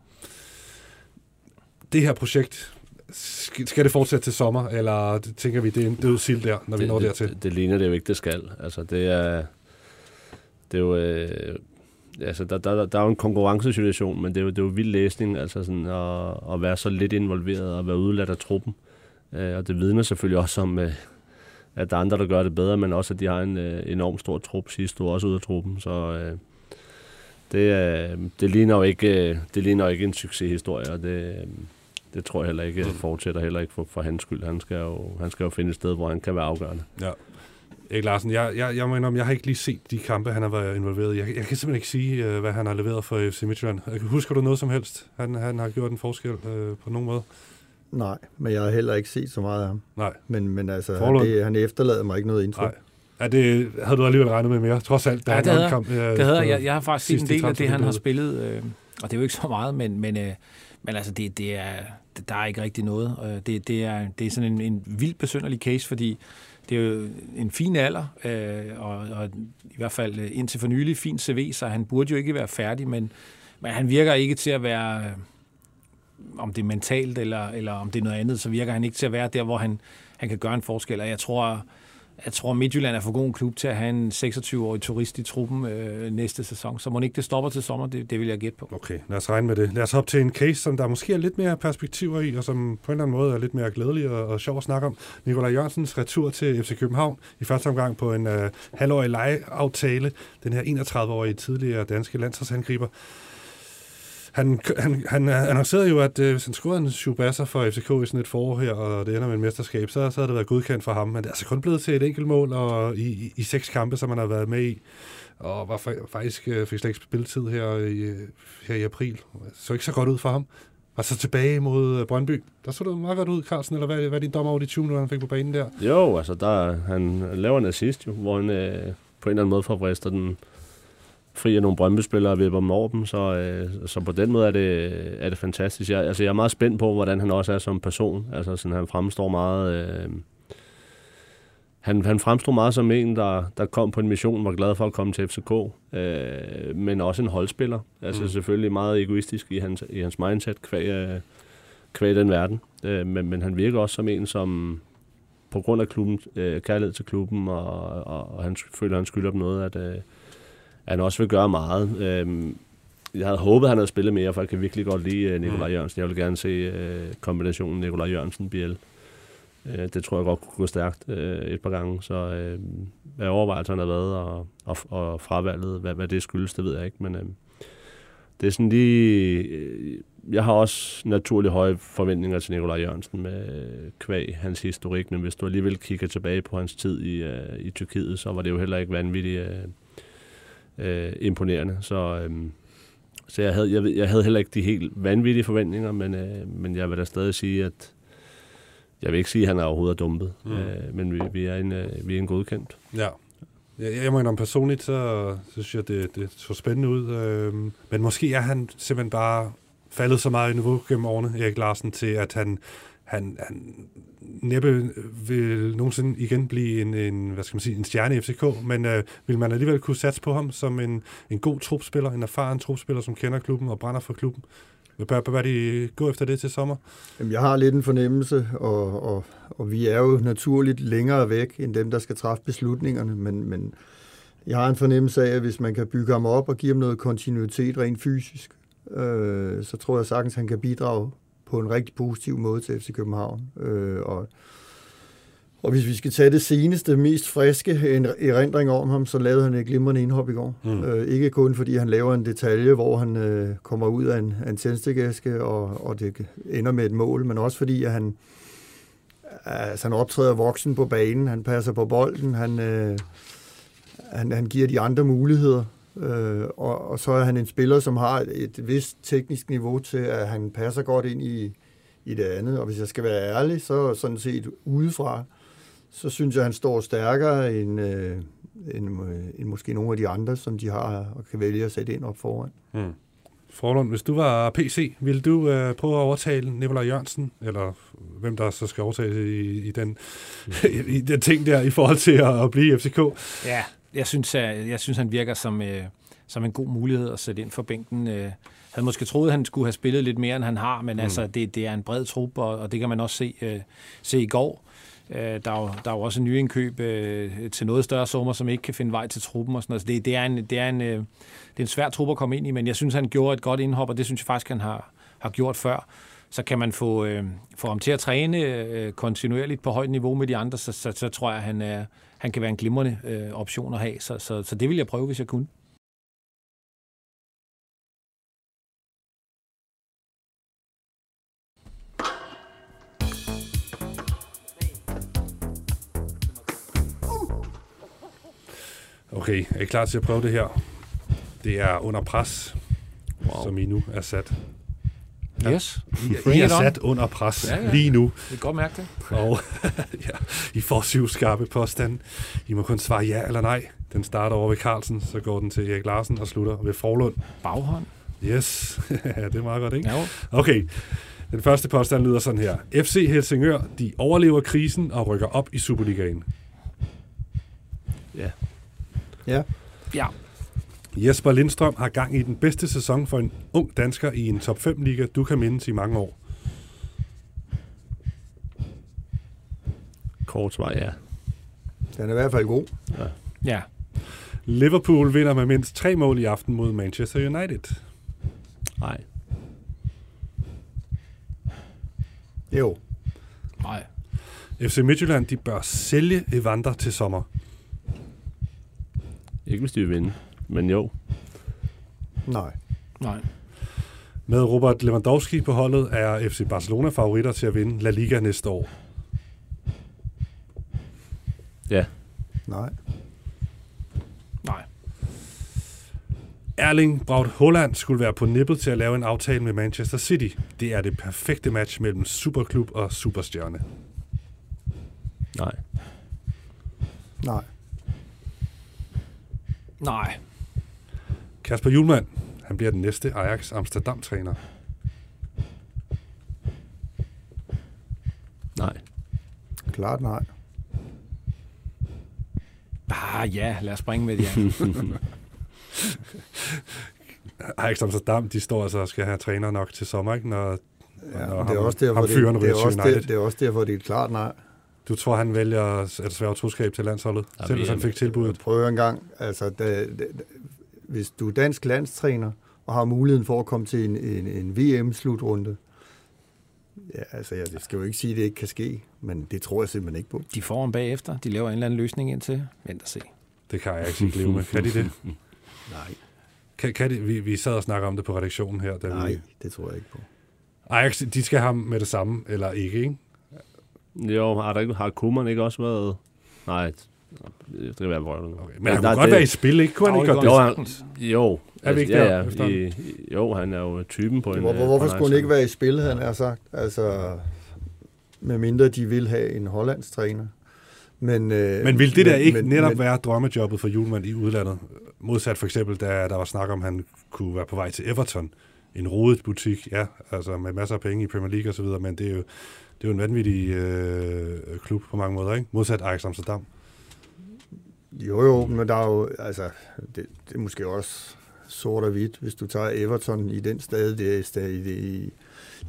Det her projekt, Skal det fortsætte til sommer, eller tænker vi, det er en død sild der, når vi det, når det, dertil? Det, det ligner det jo ikke, det skal. Altså, det er, det er jo... Øh, altså, der, der, der er jo en konkurrencesituation, men det er jo, det er jo vild læsning, altså sådan at, at være så lidt involveret og være udladt af truppen. Øh, og det vidner selvfølgelig også om, øh, at der er andre, der gør det bedre, men også, at de har en øh, enorm stor trup sidst, du også ud af truppen, så øh, det, øh, det, ligner jo ikke, øh, det ligner jo ikke en succeshistorie, og det, øh, det tror jeg heller ikke fortsætter heller ikke for, for hans skyld. Han skal, jo, han skal jo finde et sted, hvor han kan være afgørende. Ja. Erik Larsen, jeg, jeg, jeg, mener, jeg har ikke lige set de kampe, han har været involveret i. Jeg, jeg kan simpelthen ikke sige, øh, hvad han har leveret for FC Midtjylland. Husker du noget som helst? Han, han har gjort en forskel øh, på nogen måde? Nej, men jeg har heller ikke set så meget af ham. Nej. Men, men altså, Forlund? det, han efterlader mig ikke noget indtryk. Nej. Er det, havde du alligevel regnet med mere, trods alt, da Ja, han det havde omkom? Øh, Det hedder, jeg, jeg har faktisk set en del af det, han har spillet, øh, og det er jo ikke så meget, men, men, øh, men altså, det, det er, det, der er ikke rigtig noget. Det, det, er, det er sådan en, en vildt besynderlig case, fordi det er jo en fin alder, øh, og, og i hvert fald øh, indtil for nylig fin CV, så han burde jo ikke være færdig, men, men han virker ikke til at være, øh, om det er mentalt eller, eller om det er noget andet, så virker han ikke til at være der, hvor han, han kan gøre en forskel, og jeg tror, jeg tror, Midtjylland er for god en klub til at have en 26-årig turist i truppen øh, næste sæson. Så må ikke det stopper til sommer, det, det vil jeg gætte på. Okay, lad os regne med det. Lad os hoppe til en case, som der måske er lidt mere perspektiver i, og som på en eller anden måde er lidt mere glædelig og, og sjov at snakke om. Nikolaj Jørgensens retur til FC København i første omgang på en øh, halvårig lejeaftale. Den her 31-årige tidligere danske landsholdsangriber. Han, han, han annoncerede jo, at øh, hvis han scorede en Schubasser for FCK i sådan et forår her, og det ender med et mesterskab, så, så havde det været godkendt for ham. Men det er altså kun blevet til et enkelt mål og i, i, i seks kampe, som han har været med i. Og var faktisk øh, fik slet ikke spilletid her i, øh, her i april. Så ikke så godt ud for ham. Og så tilbage mod øh, Brøndby. Der så det meget godt ud, Carlsen, eller hvad, hvad er din dommer over de 20 minutter, han fik på banen der? Jo, altså der, han laver en assist jo, hvor han øh, på en eller anden måde får vrister den fri af nogle Brøndby-spillere og vipper dem over dem, så, øh, så på den måde er det, er det fantastisk. Jeg, altså, jeg er meget spændt på, hvordan han også er som person. Altså, sådan, han fremstår meget... Øh, han, han fremstod meget som en, der, der kom på en mission, var glad for at komme til FCK, øh, men også en holdspiller. Altså Mm. selvfølgelig meget egoistisk i hans, i hans mindset, kvæg, øh, kvæg den verden. Øh, men, men han virker også som en, som på grund af klubben, øh, kærlighed til klubben, og, og, og han føler, han skylder dem noget, at, øh, at han også vil gøre meget. Øh, jeg havde håbet, at han havde spillet mere, for jeg kan virkelig godt lide øh, Nikolaj Jørgensen. Jeg vil gerne se øh, kombinationen Nikolaj Jørgensen-Biel. Øh, det tror jeg godt kunne gå stærkt øh, et par gange. Så øh, hvad overvejelserne har været, og, og, og fravalget, hvad, hvad det skyldes, det ved jeg ikke. Men øh, det er sådan lige... Øh, jeg har også naturligt høje forventninger til Nikolaj Jørgensen med kvæg hans historik, men hvis du alligevel kigger tilbage på hans tid i, øh, i Tyrkiet, så var det jo heller ikke vanvittigt øh, øh, imponerende. Så, øh, så jeg, havde, jeg, jeg havde heller ikke de helt vanvittige forventninger, men, øh, men jeg vil da stadig sige, at jeg vil ikke sige, at han er overhovedet dumpet, Mm. øh, men vi, vi, er en, øh, vi er en godkendt. Ja. Jeg, jeg må indrømme personligt, så synes jeg, det, det så spændende ud. Øhm, men måske er han simpelthen bare faldet så meget i niveau gennem årene, Erik Larsen, til at han, han, han næppe vil nogensinde igen blive en, en, hvad skal man sige, en stjerne i FCK, men øh, vil man alligevel kunne satse på ham som en, en god trupspiller, en erfaren trupspiller, som kender klubben og brænder for klubben? Bør, bør de gå efter det til sommer? Jamen, jeg har lidt en fornemmelse, og, og, og vi er jo naturligt længere væk end dem, der skal træffe beslutningerne, men, men jeg har en fornemmelse af, at hvis man kan bygge ham op og give ham noget kontinuitet rent fysisk, øh, så tror jeg sagtens, han kan bidrage på en rigtig positiv måde til FC København. Øh, og, og hvis vi skal tage det seneste, mest friske erindring om ham, så lavede han et glimrende indhop i går. Mm. Øh, ikke kun fordi han laver en detalje, hvor han øh, kommer ud af en, af en tændstikæske, og, og det ender med et mål, men også fordi at han, altså, han optræder voksen på banen, han passer på bolden, han, øh, han, han giver de andre muligheder. Øh, og, og så er han en spiller, som har et, vist teknisk niveau til, at han passer godt ind i, i det andet. Og hvis jeg skal være ærlig, så sådan set udefra, så synes jeg, at han står stærkere end, øh, end, øh, end måske nogle af de andre, som de har og kan vælge at sætte ind op foran. Mm. Forlund, hvis du var PC, ville du øh, prøve at overtale Nikolaj Jørgensen, eller hvem der så skal overtale i, i, den, i den ting der, i forhold til at, at blive i FCK? Ja, jeg synes, jeg, jeg synes han virker som, øh, som en god mulighed at sætte ind for bænken. Øh, havde måske troet, at han skulle have spillet lidt mere, end han har, men mm. altså, det, det er en bred trup, og, og det kan man også se, øh, se i går. Øh, der, er jo, der er jo også en nyindkøb øh, til noget større summer, som ikke kan finde vej til truppen. Og sådan noget. Så det, det, er en, det, er en, øh, det er en svær trup at komme ind i, men jeg synes, han gjorde et godt indhop, og det synes jeg faktisk, han har, har gjort før. Så kan man få, øh, få ham til at træne øh, kontinuerligt på højt niveau med de andre, så, så, så tror jeg, han, er, han kan være en glimrende øh, option at have. Så, så, så det vil jeg prøve, hvis jeg kunne. Okay, er I klar til at prøve det her? Det er under pres, wow. som I nu er sat. Yes. I, I er sat under pres ja, ja. lige nu. Det er godt mærke det. Og ja, I får syv skarpe påstande. I må kun svare ja eller nej. Den starter over ved Carlsen, så går den til Erik Larsen og slutter ved Forlund. Baghånd. Yes, ja, det er meget godt, ikke? Ja. Okay, den første påstand lyder sådan her. FC Helsingør, de overlever krisen og rykker op i Superligaen. Ja. Ja. Ja. Jesper Lindstrøm har gang i den bedste sæson for en ung dansker i en top 5-liga, du kan mindes i mange år. Kort svar, ja. Den er i hvert fald god. Ja. Liverpool vinder med mindst tre mål i aften mod Manchester United. Nej. Jo. Nej. FC Midtjylland, de bør sælge Evander til sommer. Ikke hvis de vil vinde, men jo. Nej. Nej. Med Robert Lewandowski på holdet er FC Barcelona favoritter til at vinde La Liga næste år. Ja. Nej. Nej. Erling Braut Holland skulle være på nippet til at lave en aftale med Manchester City. Det er det perfekte match mellem superklub og superstjerne. Nej. Nej. Nej. Kasper Julemand, han bliver den næste Ajax Amsterdam-træner. Nej. Klart nej. Ah, ja, lad os springe med det, ja. Ajax Amsterdam, de står altså og skal have træner nok til sommer, ikke? Når, Ja, når det er ham- også derfor, ham det, det, er også det, det er derfor, det er et klart nej. Du tror, han vælger at at svære troskab til landsholdet, Ja, selv hvis vi- han fik tilbuddet? Prøv en gang. Altså, da, da, hvis du er dansk landstræner og har muligheden for at komme til en, en, en VM-slutrunde, ja, altså, jeg skal jo ikke sige, at det ikke kan ske, men det tror jeg simpelthen ikke på. De får ham bagefter. De laver en eller anden løsning indtil. Vent og se. Det kan jeg ikke leve med. Kan de det? Nej, Kan, kan de? Vi, vi sad og snakkede om det på redaktionen her. Da nej, Vi, det tror jeg ikke på. Ajax, de skal have ham med det samme, eller ikke, ikke? Jo, har, der ikke, har Kuman ikke også været... Nej, det kan være vrøvlet. Okay. Men han kunne godt være i spil, ikke? Kunne han ikke Jo, godt Jo, det? han, jo. Er vi ikke ja, der ja, i, jo, han er jo typen på en... Hvor, øh, hvorfor på en skulle han ikke være i spil, han har sagt? Altså, medmindre de vil have en hollandsk træner. Men, øh, Men vil det der ikke men, netop men, være drømmejobbet for Julemand i udlandet? Modsat for eksempel, da der var snak om, at han kunne være på vej til Everton. En rodet butik, ja, altså med masser af penge i Premier League osv., men det er jo, det er jo en vanvittig øh, klub på mange måder, ikke? Modsat Ajax Amsterdam. Jo, jo, men der er jo, altså, det, det er måske også sort og hvidt, hvis du tager Everton i den stad, det er i, det, i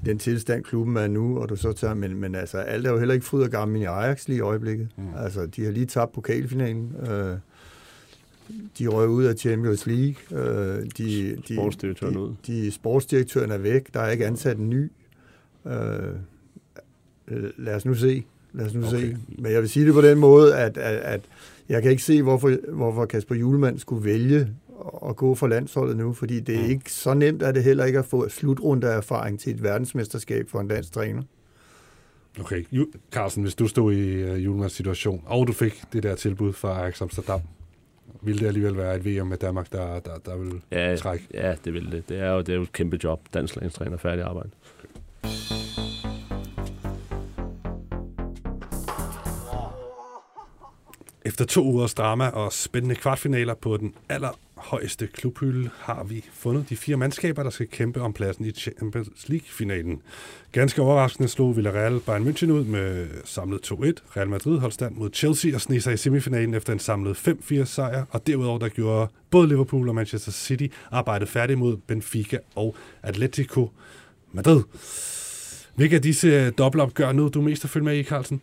den tilstand, klubben er nu, og du så tager, men, men altså, alt er jo heller ikke fryd og gammel i Ajax lige i øjeblikket. Mm. Altså, de har lige tabt pokalfinalen. Øh, de røg ud af Champions League. Øh, de, de, Sportsdirektøren de, ud. De, sportsdirektøren er væk. Der er ikke ansat en ny. Øh, øh, lad os nu se. Lad os nu okay. se. Men jeg vil sige det på den måde, at, at, at jeg kan ikke se, hvorfor, hvorfor Kasper Julemand skulle vælge at- gå for landsholdet nu, fordi det er Mm. ikke så nemt, at det heller ikke at få slutrunde erfaring til et verdensmesterskab for en dansk træner. Okay, Carlsen, hvis du stod i uh, Julemands situation, og du fik det der tilbud fra Ajax Amsterdam, ville det alligevel være et VM med Danmark, der, der, der vil Ja, trække? ja, det vil det. Det er jo, det er jo et kæmpe job. Dansk landstræner, færdig arbejde. Efter to ugers drama og spændende kvartfinaler på den allerhøjeste klubhylde har vi fundet de fire mandskaber, der skal kæmpe om pladsen i Champions League-finalen. Ganske overraskende slog Villarreal Bayern München ud med samlet 2-1. Real Madrid holdt stand mod Chelsea og sneg sig i semifinalen efter en samlet 5-4 sejr. Og derudover der gjorde både Liverpool og Manchester City arbejdet færdigt mod Benfica og Atletico Madrid. Hvilke af disse dobbeltopgør nu du mest at følge med i, Carlsen?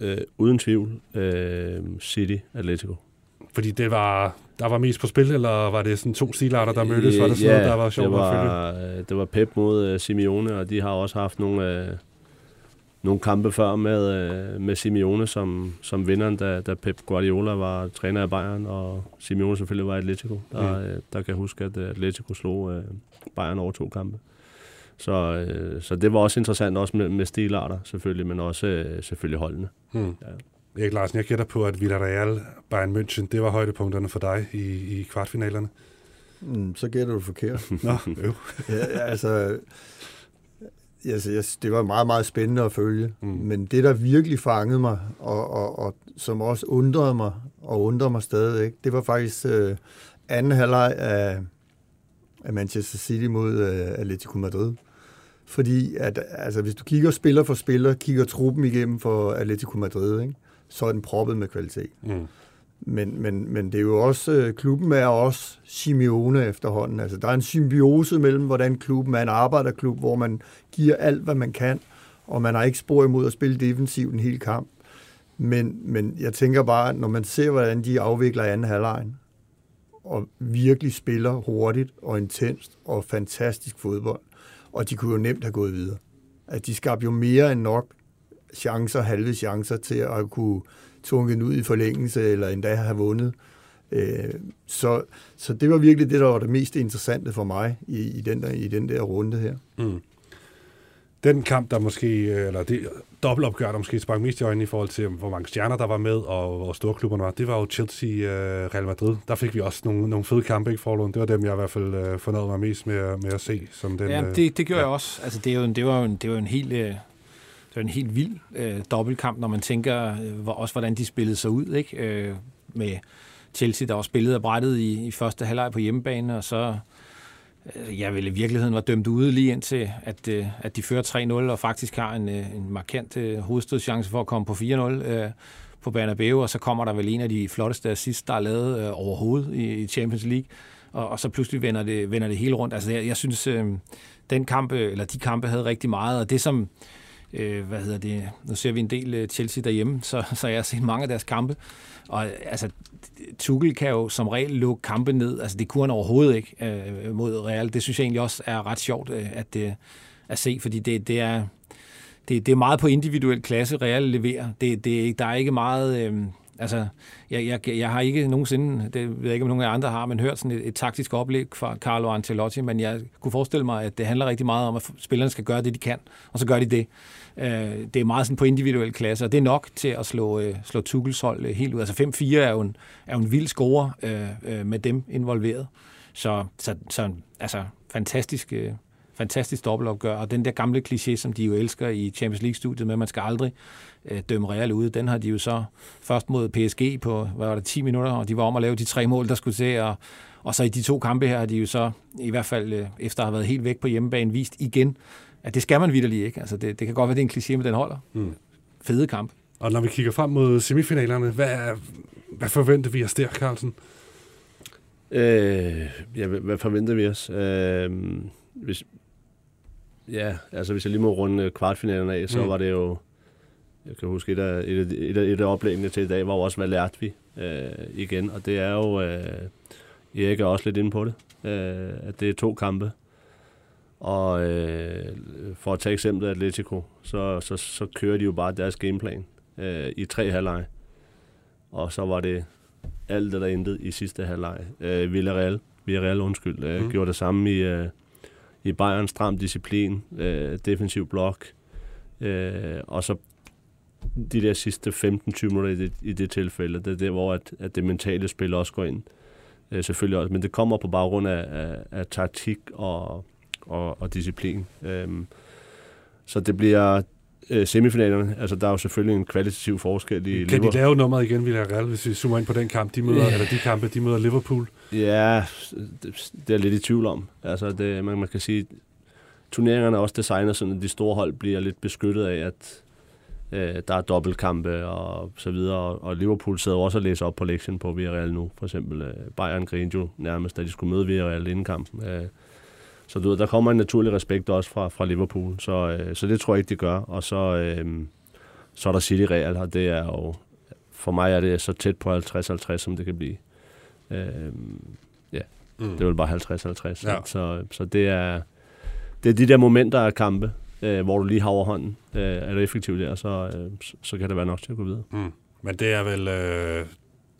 Øh, uden tvivl. Øh, City, Atletico. Fordi det var, der var mest på spil, eller var det sådan to stilarter, der mødtes? Var der sådan ja, noget, der var sjovt det var, at følge? Det var Pep mod uh, Simeone, og de har også haft nogle, uh, nogle kampe før med, uh, med Simeone som, som vinderen, da, da Pep Guardiola var træner af Bayern, og Simeone selvfølgelig var i Atletico. Der, mm. uh, der kan jeg huske, at Atletico slog uh, Bayern over to kampe. Så, uh, så det var også interessant, også med, med stilarter selvfølgelig, men også uh, selvfølgelig holdene. Hmm. Ja. Erik Larsen, jeg gætter på, at Villarreal, Bayern München, det var højdepunkterne for dig i, i kvartfinalerne. Mm, så gætter du forkert. Nå, jo. ja, altså, altså, jeg, det var meget, meget spændende at følge. Mm. Men det, der virkelig fangede mig, og, og, og som også undrede mig, og undrer mig stadigvæk, det var faktisk øh, anden halvleg af, af Manchester City mod øh, Atletico Madrid. Fordi at, altså, hvis du kigger spiller for spiller, kigger truppen igennem for Atletico Madrid, ikke? så er den proppet med kvalitet. Mm. Men, men, men det er jo også, øh, klubben er også Simeone efterhånden. Altså, der er en symbiose mellem, hvordan klubben er en arbejderklub, hvor man giver alt, hvad man kan, og man har ikke spor imod at spille defensivt en hel kamp. Men, men jeg tænker bare, når man ser, hvordan de afvikler anden halvlejen, og virkelig spiller hurtigt og intenst og fantastisk fodbold, og de kunne jo nemt have gået videre. At de skabte jo mere end nok chancer, halve chancer til at kunne tvunget ud i forlængelse, eller endda have vundet. Øh, så, så det var virkelig det, der var det mest interessante for mig i, i, den, der, i den der runde her. Mm. Den kamp, der måske, eller det dobbeltopgør, der måske sprang mest i øjnene i forhold til, hvor mange stjerner der var med, og hvor store klubberne var, det var jo Chelsea-Real uh, Madrid. Der fik vi også nogle, nogle fede kampe, ikke forlån. Det var dem, jeg i hvert fald uh, fornøjede mig mest med, med at se. Som den, ja, det, det gjorde ja. jeg også. Altså, det, er jo, det, var jo en, det var en helt... Uh det var en helt vild øh, dobbeltkamp, når man tænker øh, hvor, også, hvordan de spillede sig ud. Ikke? Øh, med Chelsea, der var spillet og brættet i, i første halvleg på hjemmebane, og så Øh, jeg ville vel i virkeligheden var dømt ude lige indtil, at, øh, at de fører 3-0, og faktisk har en, øh, en markant hovedstødschance for at komme på 4-0 øh, på Bernabeu, og så kommer der vel en af de flotteste assist, der er lavet øh, overhovedet i, i Champions League, og, og så pludselig vender det, vender det hele rundt. Altså jeg, jeg synes, øh, den kampe, eller de kampe havde rigtig meget, og det som øh, hvad hedder det, nu ser vi en del øh, Chelsea derhjemme, så, så jeg har set mange af deres kampe, og altså, Tuchel kan jo som regel lukke kampe ned, altså det kunne han overhovedet ikke øh, mod Real, det synes jeg egentlig også er ret sjovt øh, at, øh, at se, fordi det, det er det, det er meget på individuel klasse, Real leverer. Det, det, der er ikke meget... Øh, Altså, jeg, jeg, jeg har ikke nogensinde, det ved jeg ikke, om nogen af andre har, men hørt sådan et, et taktisk oplæg fra Carlo Ancelotti, men jeg kunne forestille mig, at det handler rigtig meget om, at spillerne skal gøre det, de kan, og så gør de det. Øh, det er meget sådan på individuel klasse, og det er nok til at slå, øh, slå Tuchels hold øh, helt ud. Altså 5-4 er jo en, er jo en vild score øh, øh, med dem involveret. Så, så, så altså, fantastisk, fantastisk dobbeltopgør, og den der gamle kliché, som de jo elsker i Champions League-studiet med, at man skal aldrig øh, dømme Real ude, den har de jo så først mod PSG på, hvad var det, 10 minutter, og de var om at lave de tre mål, der skulle til, og, og så i de to kampe her har de jo så, i hvert fald øh, efter at have været helt væk på hjemmebane, vist igen, at det skal man vidderligt ikke. Altså det, det kan godt være, det er en kliché, men den holder. Mm. Fede kamp. Og når vi kigger frem mod semifinalerne, hvad, hvad forventer vi os der, Carlsen? Øh, ja, hvad, forventer vi os? Øh, hvis, ja, altså hvis jeg lige må runde kvartfinalerne af, så mm. var det jo, jeg kan huske, et af, et af, et af, et af oplæggene til i dag var jo også, hvad lærte vi øh, igen? Og det er jo, øh, Erik er også lidt inde på det, øh, at det er to kampe. Og øh, for at tage eksemplet Atletico, så, så, så kører de jo bare deres gameplan øh, i tre halvleje. Og så var det alt det, der endte i sidste halvleg. Øh, Villarreal, Villarreal undskyld, øh, mm. gjorde det samme i, øh, i Bayern stram disciplin, øh, defensiv blok, øh, og så de der sidste 15-20 minutter i det, i det tilfælde, det er der, hvor at, at det mentale spil også går ind. Øh, selvfølgelig også, men det kommer på baggrund af, af, af taktik og, og, og disciplin. Øh, så det bliver, øh, semifinalerne. Altså, der er jo selvfølgelig en kvalitativ forskel i Kan de lave nummeret igen, Villarreal, hvis vi zoomer ind på den kamp, de møder, Ja. eller de kampe, de møder Liverpool? Ja, det, det er lidt i tvivl om. Altså, det, man, man kan sige, turneringerne er også designet sådan, at de store hold bliver lidt beskyttet af, at øh, der er dobbeltkampe og så videre. Og, Liverpool sidder også og læser op på lektien på Villarreal nu. For eksempel øh, Bayern grinte jo nærmest, da de skulle møde Villarreal inden kampen. Øh, så du ved, der kommer en naturlig respekt også fra, fra Liverpool. Så, øh, så det tror jeg ikke, de gør. Og så, øh, så er der City Real, og det er jo... For mig er det så tæt på 50-50, som det kan blive. Øh, Mm. det er vel bare 50-50. Ja. Ja. Så, så det er, det er de der momenter af kampe, øh, hvor du lige har overhånden. Øh, er du effektiv der, så, øh, så, kan det være nok til at gå videre. Mm. Men det er vel, øh,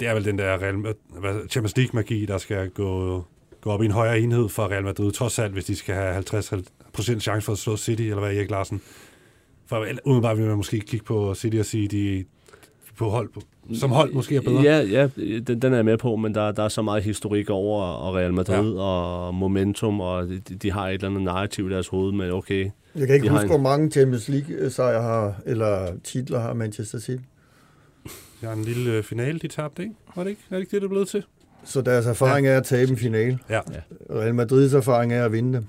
det er vel den der Real, Champions League-magi, der skal gå, gå op i en højere enhed for Real Madrid, trods alt, hvis de skal have 50% chance for at slå City, eller hvad, Erik Larsen? For umiddelbart vil man måske kigge på City og sige, de på hold, på, som hold måske er bedre. Ja, ja den, den er jeg med på, men der, der er så meget historik over og Real Madrid ja. og momentum, og de, de har et eller andet narrativ i deres hoved med, okay, Jeg kan ikke huske, en- hvor mange Champions League-sejre har, eller titler har Manchester City. De har en lille øh, finale, de tabte, ikke? Var det ikke? Er det ikke det, det er blevet til? Så deres erfaring er at tabe en finale. Ja. Real Madrids erfaring er at vinde dem.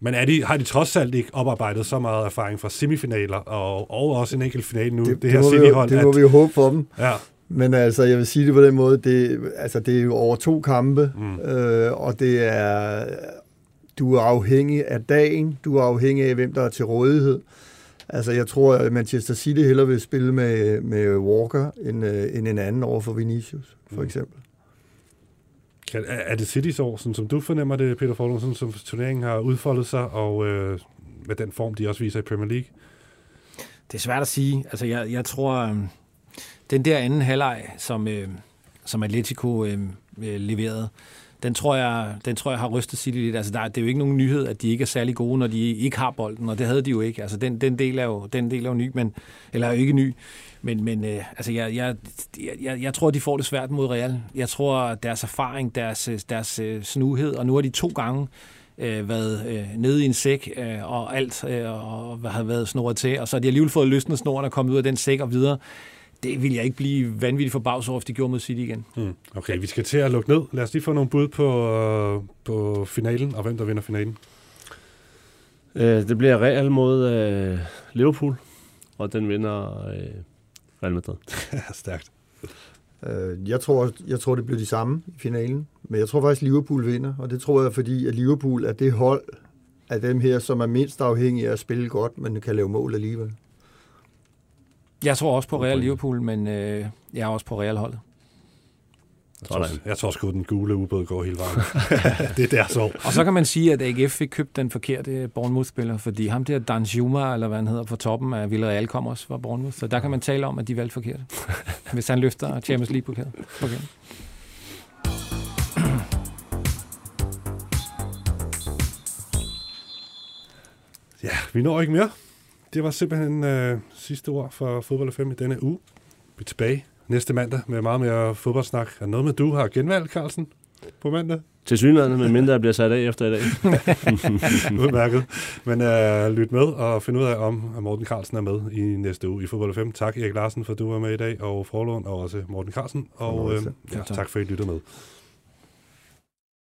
Men er de, har de trods alt ikke oparbejdet så meget erfaring fra semifinaler, og, og også en enkelt finale nu, det, det, det her City-hold? det må at- vi jo håbe for dem. Ja, Men altså, jeg vil sige det på den måde, det, altså, det er jo over to kampe, mm. øh, og det er, du er afhængig af dagen, du er afhængig af, hvem der er til rådighed. Altså, jeg tror, at Manchester City hellere vil spille med, med Walker, end, øh, end en anden over for Vinicius, for Mm. eksempel. Kan, er, er det Citys år, sådan som du fornemmer det, Peter Forlund, sådan som turneringen har udfoldet sig, og øh, med den form, de også viser i Premier League? Det er svært at sige. Altså, jeg, jeg tror, øh, den der anden halvleg, som, øh, som Atletico øh, øh, leverede, den tror, jeg, den tror jeg har rystet City lidt. Altså, der, det er jo ikke nogen nyhed, at de ikke er særlig gode, når de ikke har bolden, og det havde de jo ikke. Altså, den, den, del, er jo, den del er jo ny, men, eller er jo ikke ny. Men, men øh, altså, jeg, jeg, jeg, jeg tror, de får det svært mod Real. Jeg tror, deres erfaring, deres, øh, deres øh, snuhed, og nu har de to gange øh, været øh, nede i en sæk, øh, og alt øh, og hvad har været snoret til, og så har de alligevel fået løsnet snoren og kommet ud af den sæk og videre. Det vil jeg ikke blive vanvittigt forbavset over, hvis de gjorde mod City igen. Hmm. Okay, vi skal til at lukke ned. Lad os lige få nogle bud på, øh, på finalen, og hvem der vinder finalen. Øh, det bliver Real mod øh, Liverpool, og den vinder øh, Real Madrid. Stærkt. Øh, Jeg tror, jeg tror, det bliver de samme i finalen, men jeg tror faktisk, Liverpool vinder, og det tror jeg, fordi at Liverpool er det hold af dem her, som er mindst afhængige af at spille godt, men kan lave mål alligevel. Jeg tror også på Real Liverpool, men øh, jeg er også på Real-holdet. Jeg tror, Sådan. jeg tror sgu, den gule ubåd går hele vejen. det er deres år. Og så kan man sige, at AGF fik købt den forkerte Bournemouth-spiller, fordi ham der Dan Juma, eller hvad han hedder, på toppen af Villarreal kom også fra Bournemouth. Så der kan man tale om, at de valgte forkert, hvis han løfter Champions League-pokalen. Okay. Ja, vi når ikke mere. Det var simpelthen øh, sidste ord for Fodbold 5 i denne uge. Vi er tilbage næste mandag med meget mere fodboldsnak. Er noget med, du har genvalgt, Carlsen, på mandag? Til synligheden, men mindre jeg bliver sat af efter i dag. Udmærket. Men øh, lyt med og find ud af, om Morten Carlsen er med i næste uge i Fodbold 5. Tak Erik Larsen, for at du var med i dag, og Forlund, og også Morten Carlsen. Og øh, Fornøjelse. ja, tak for, at I lyttede med.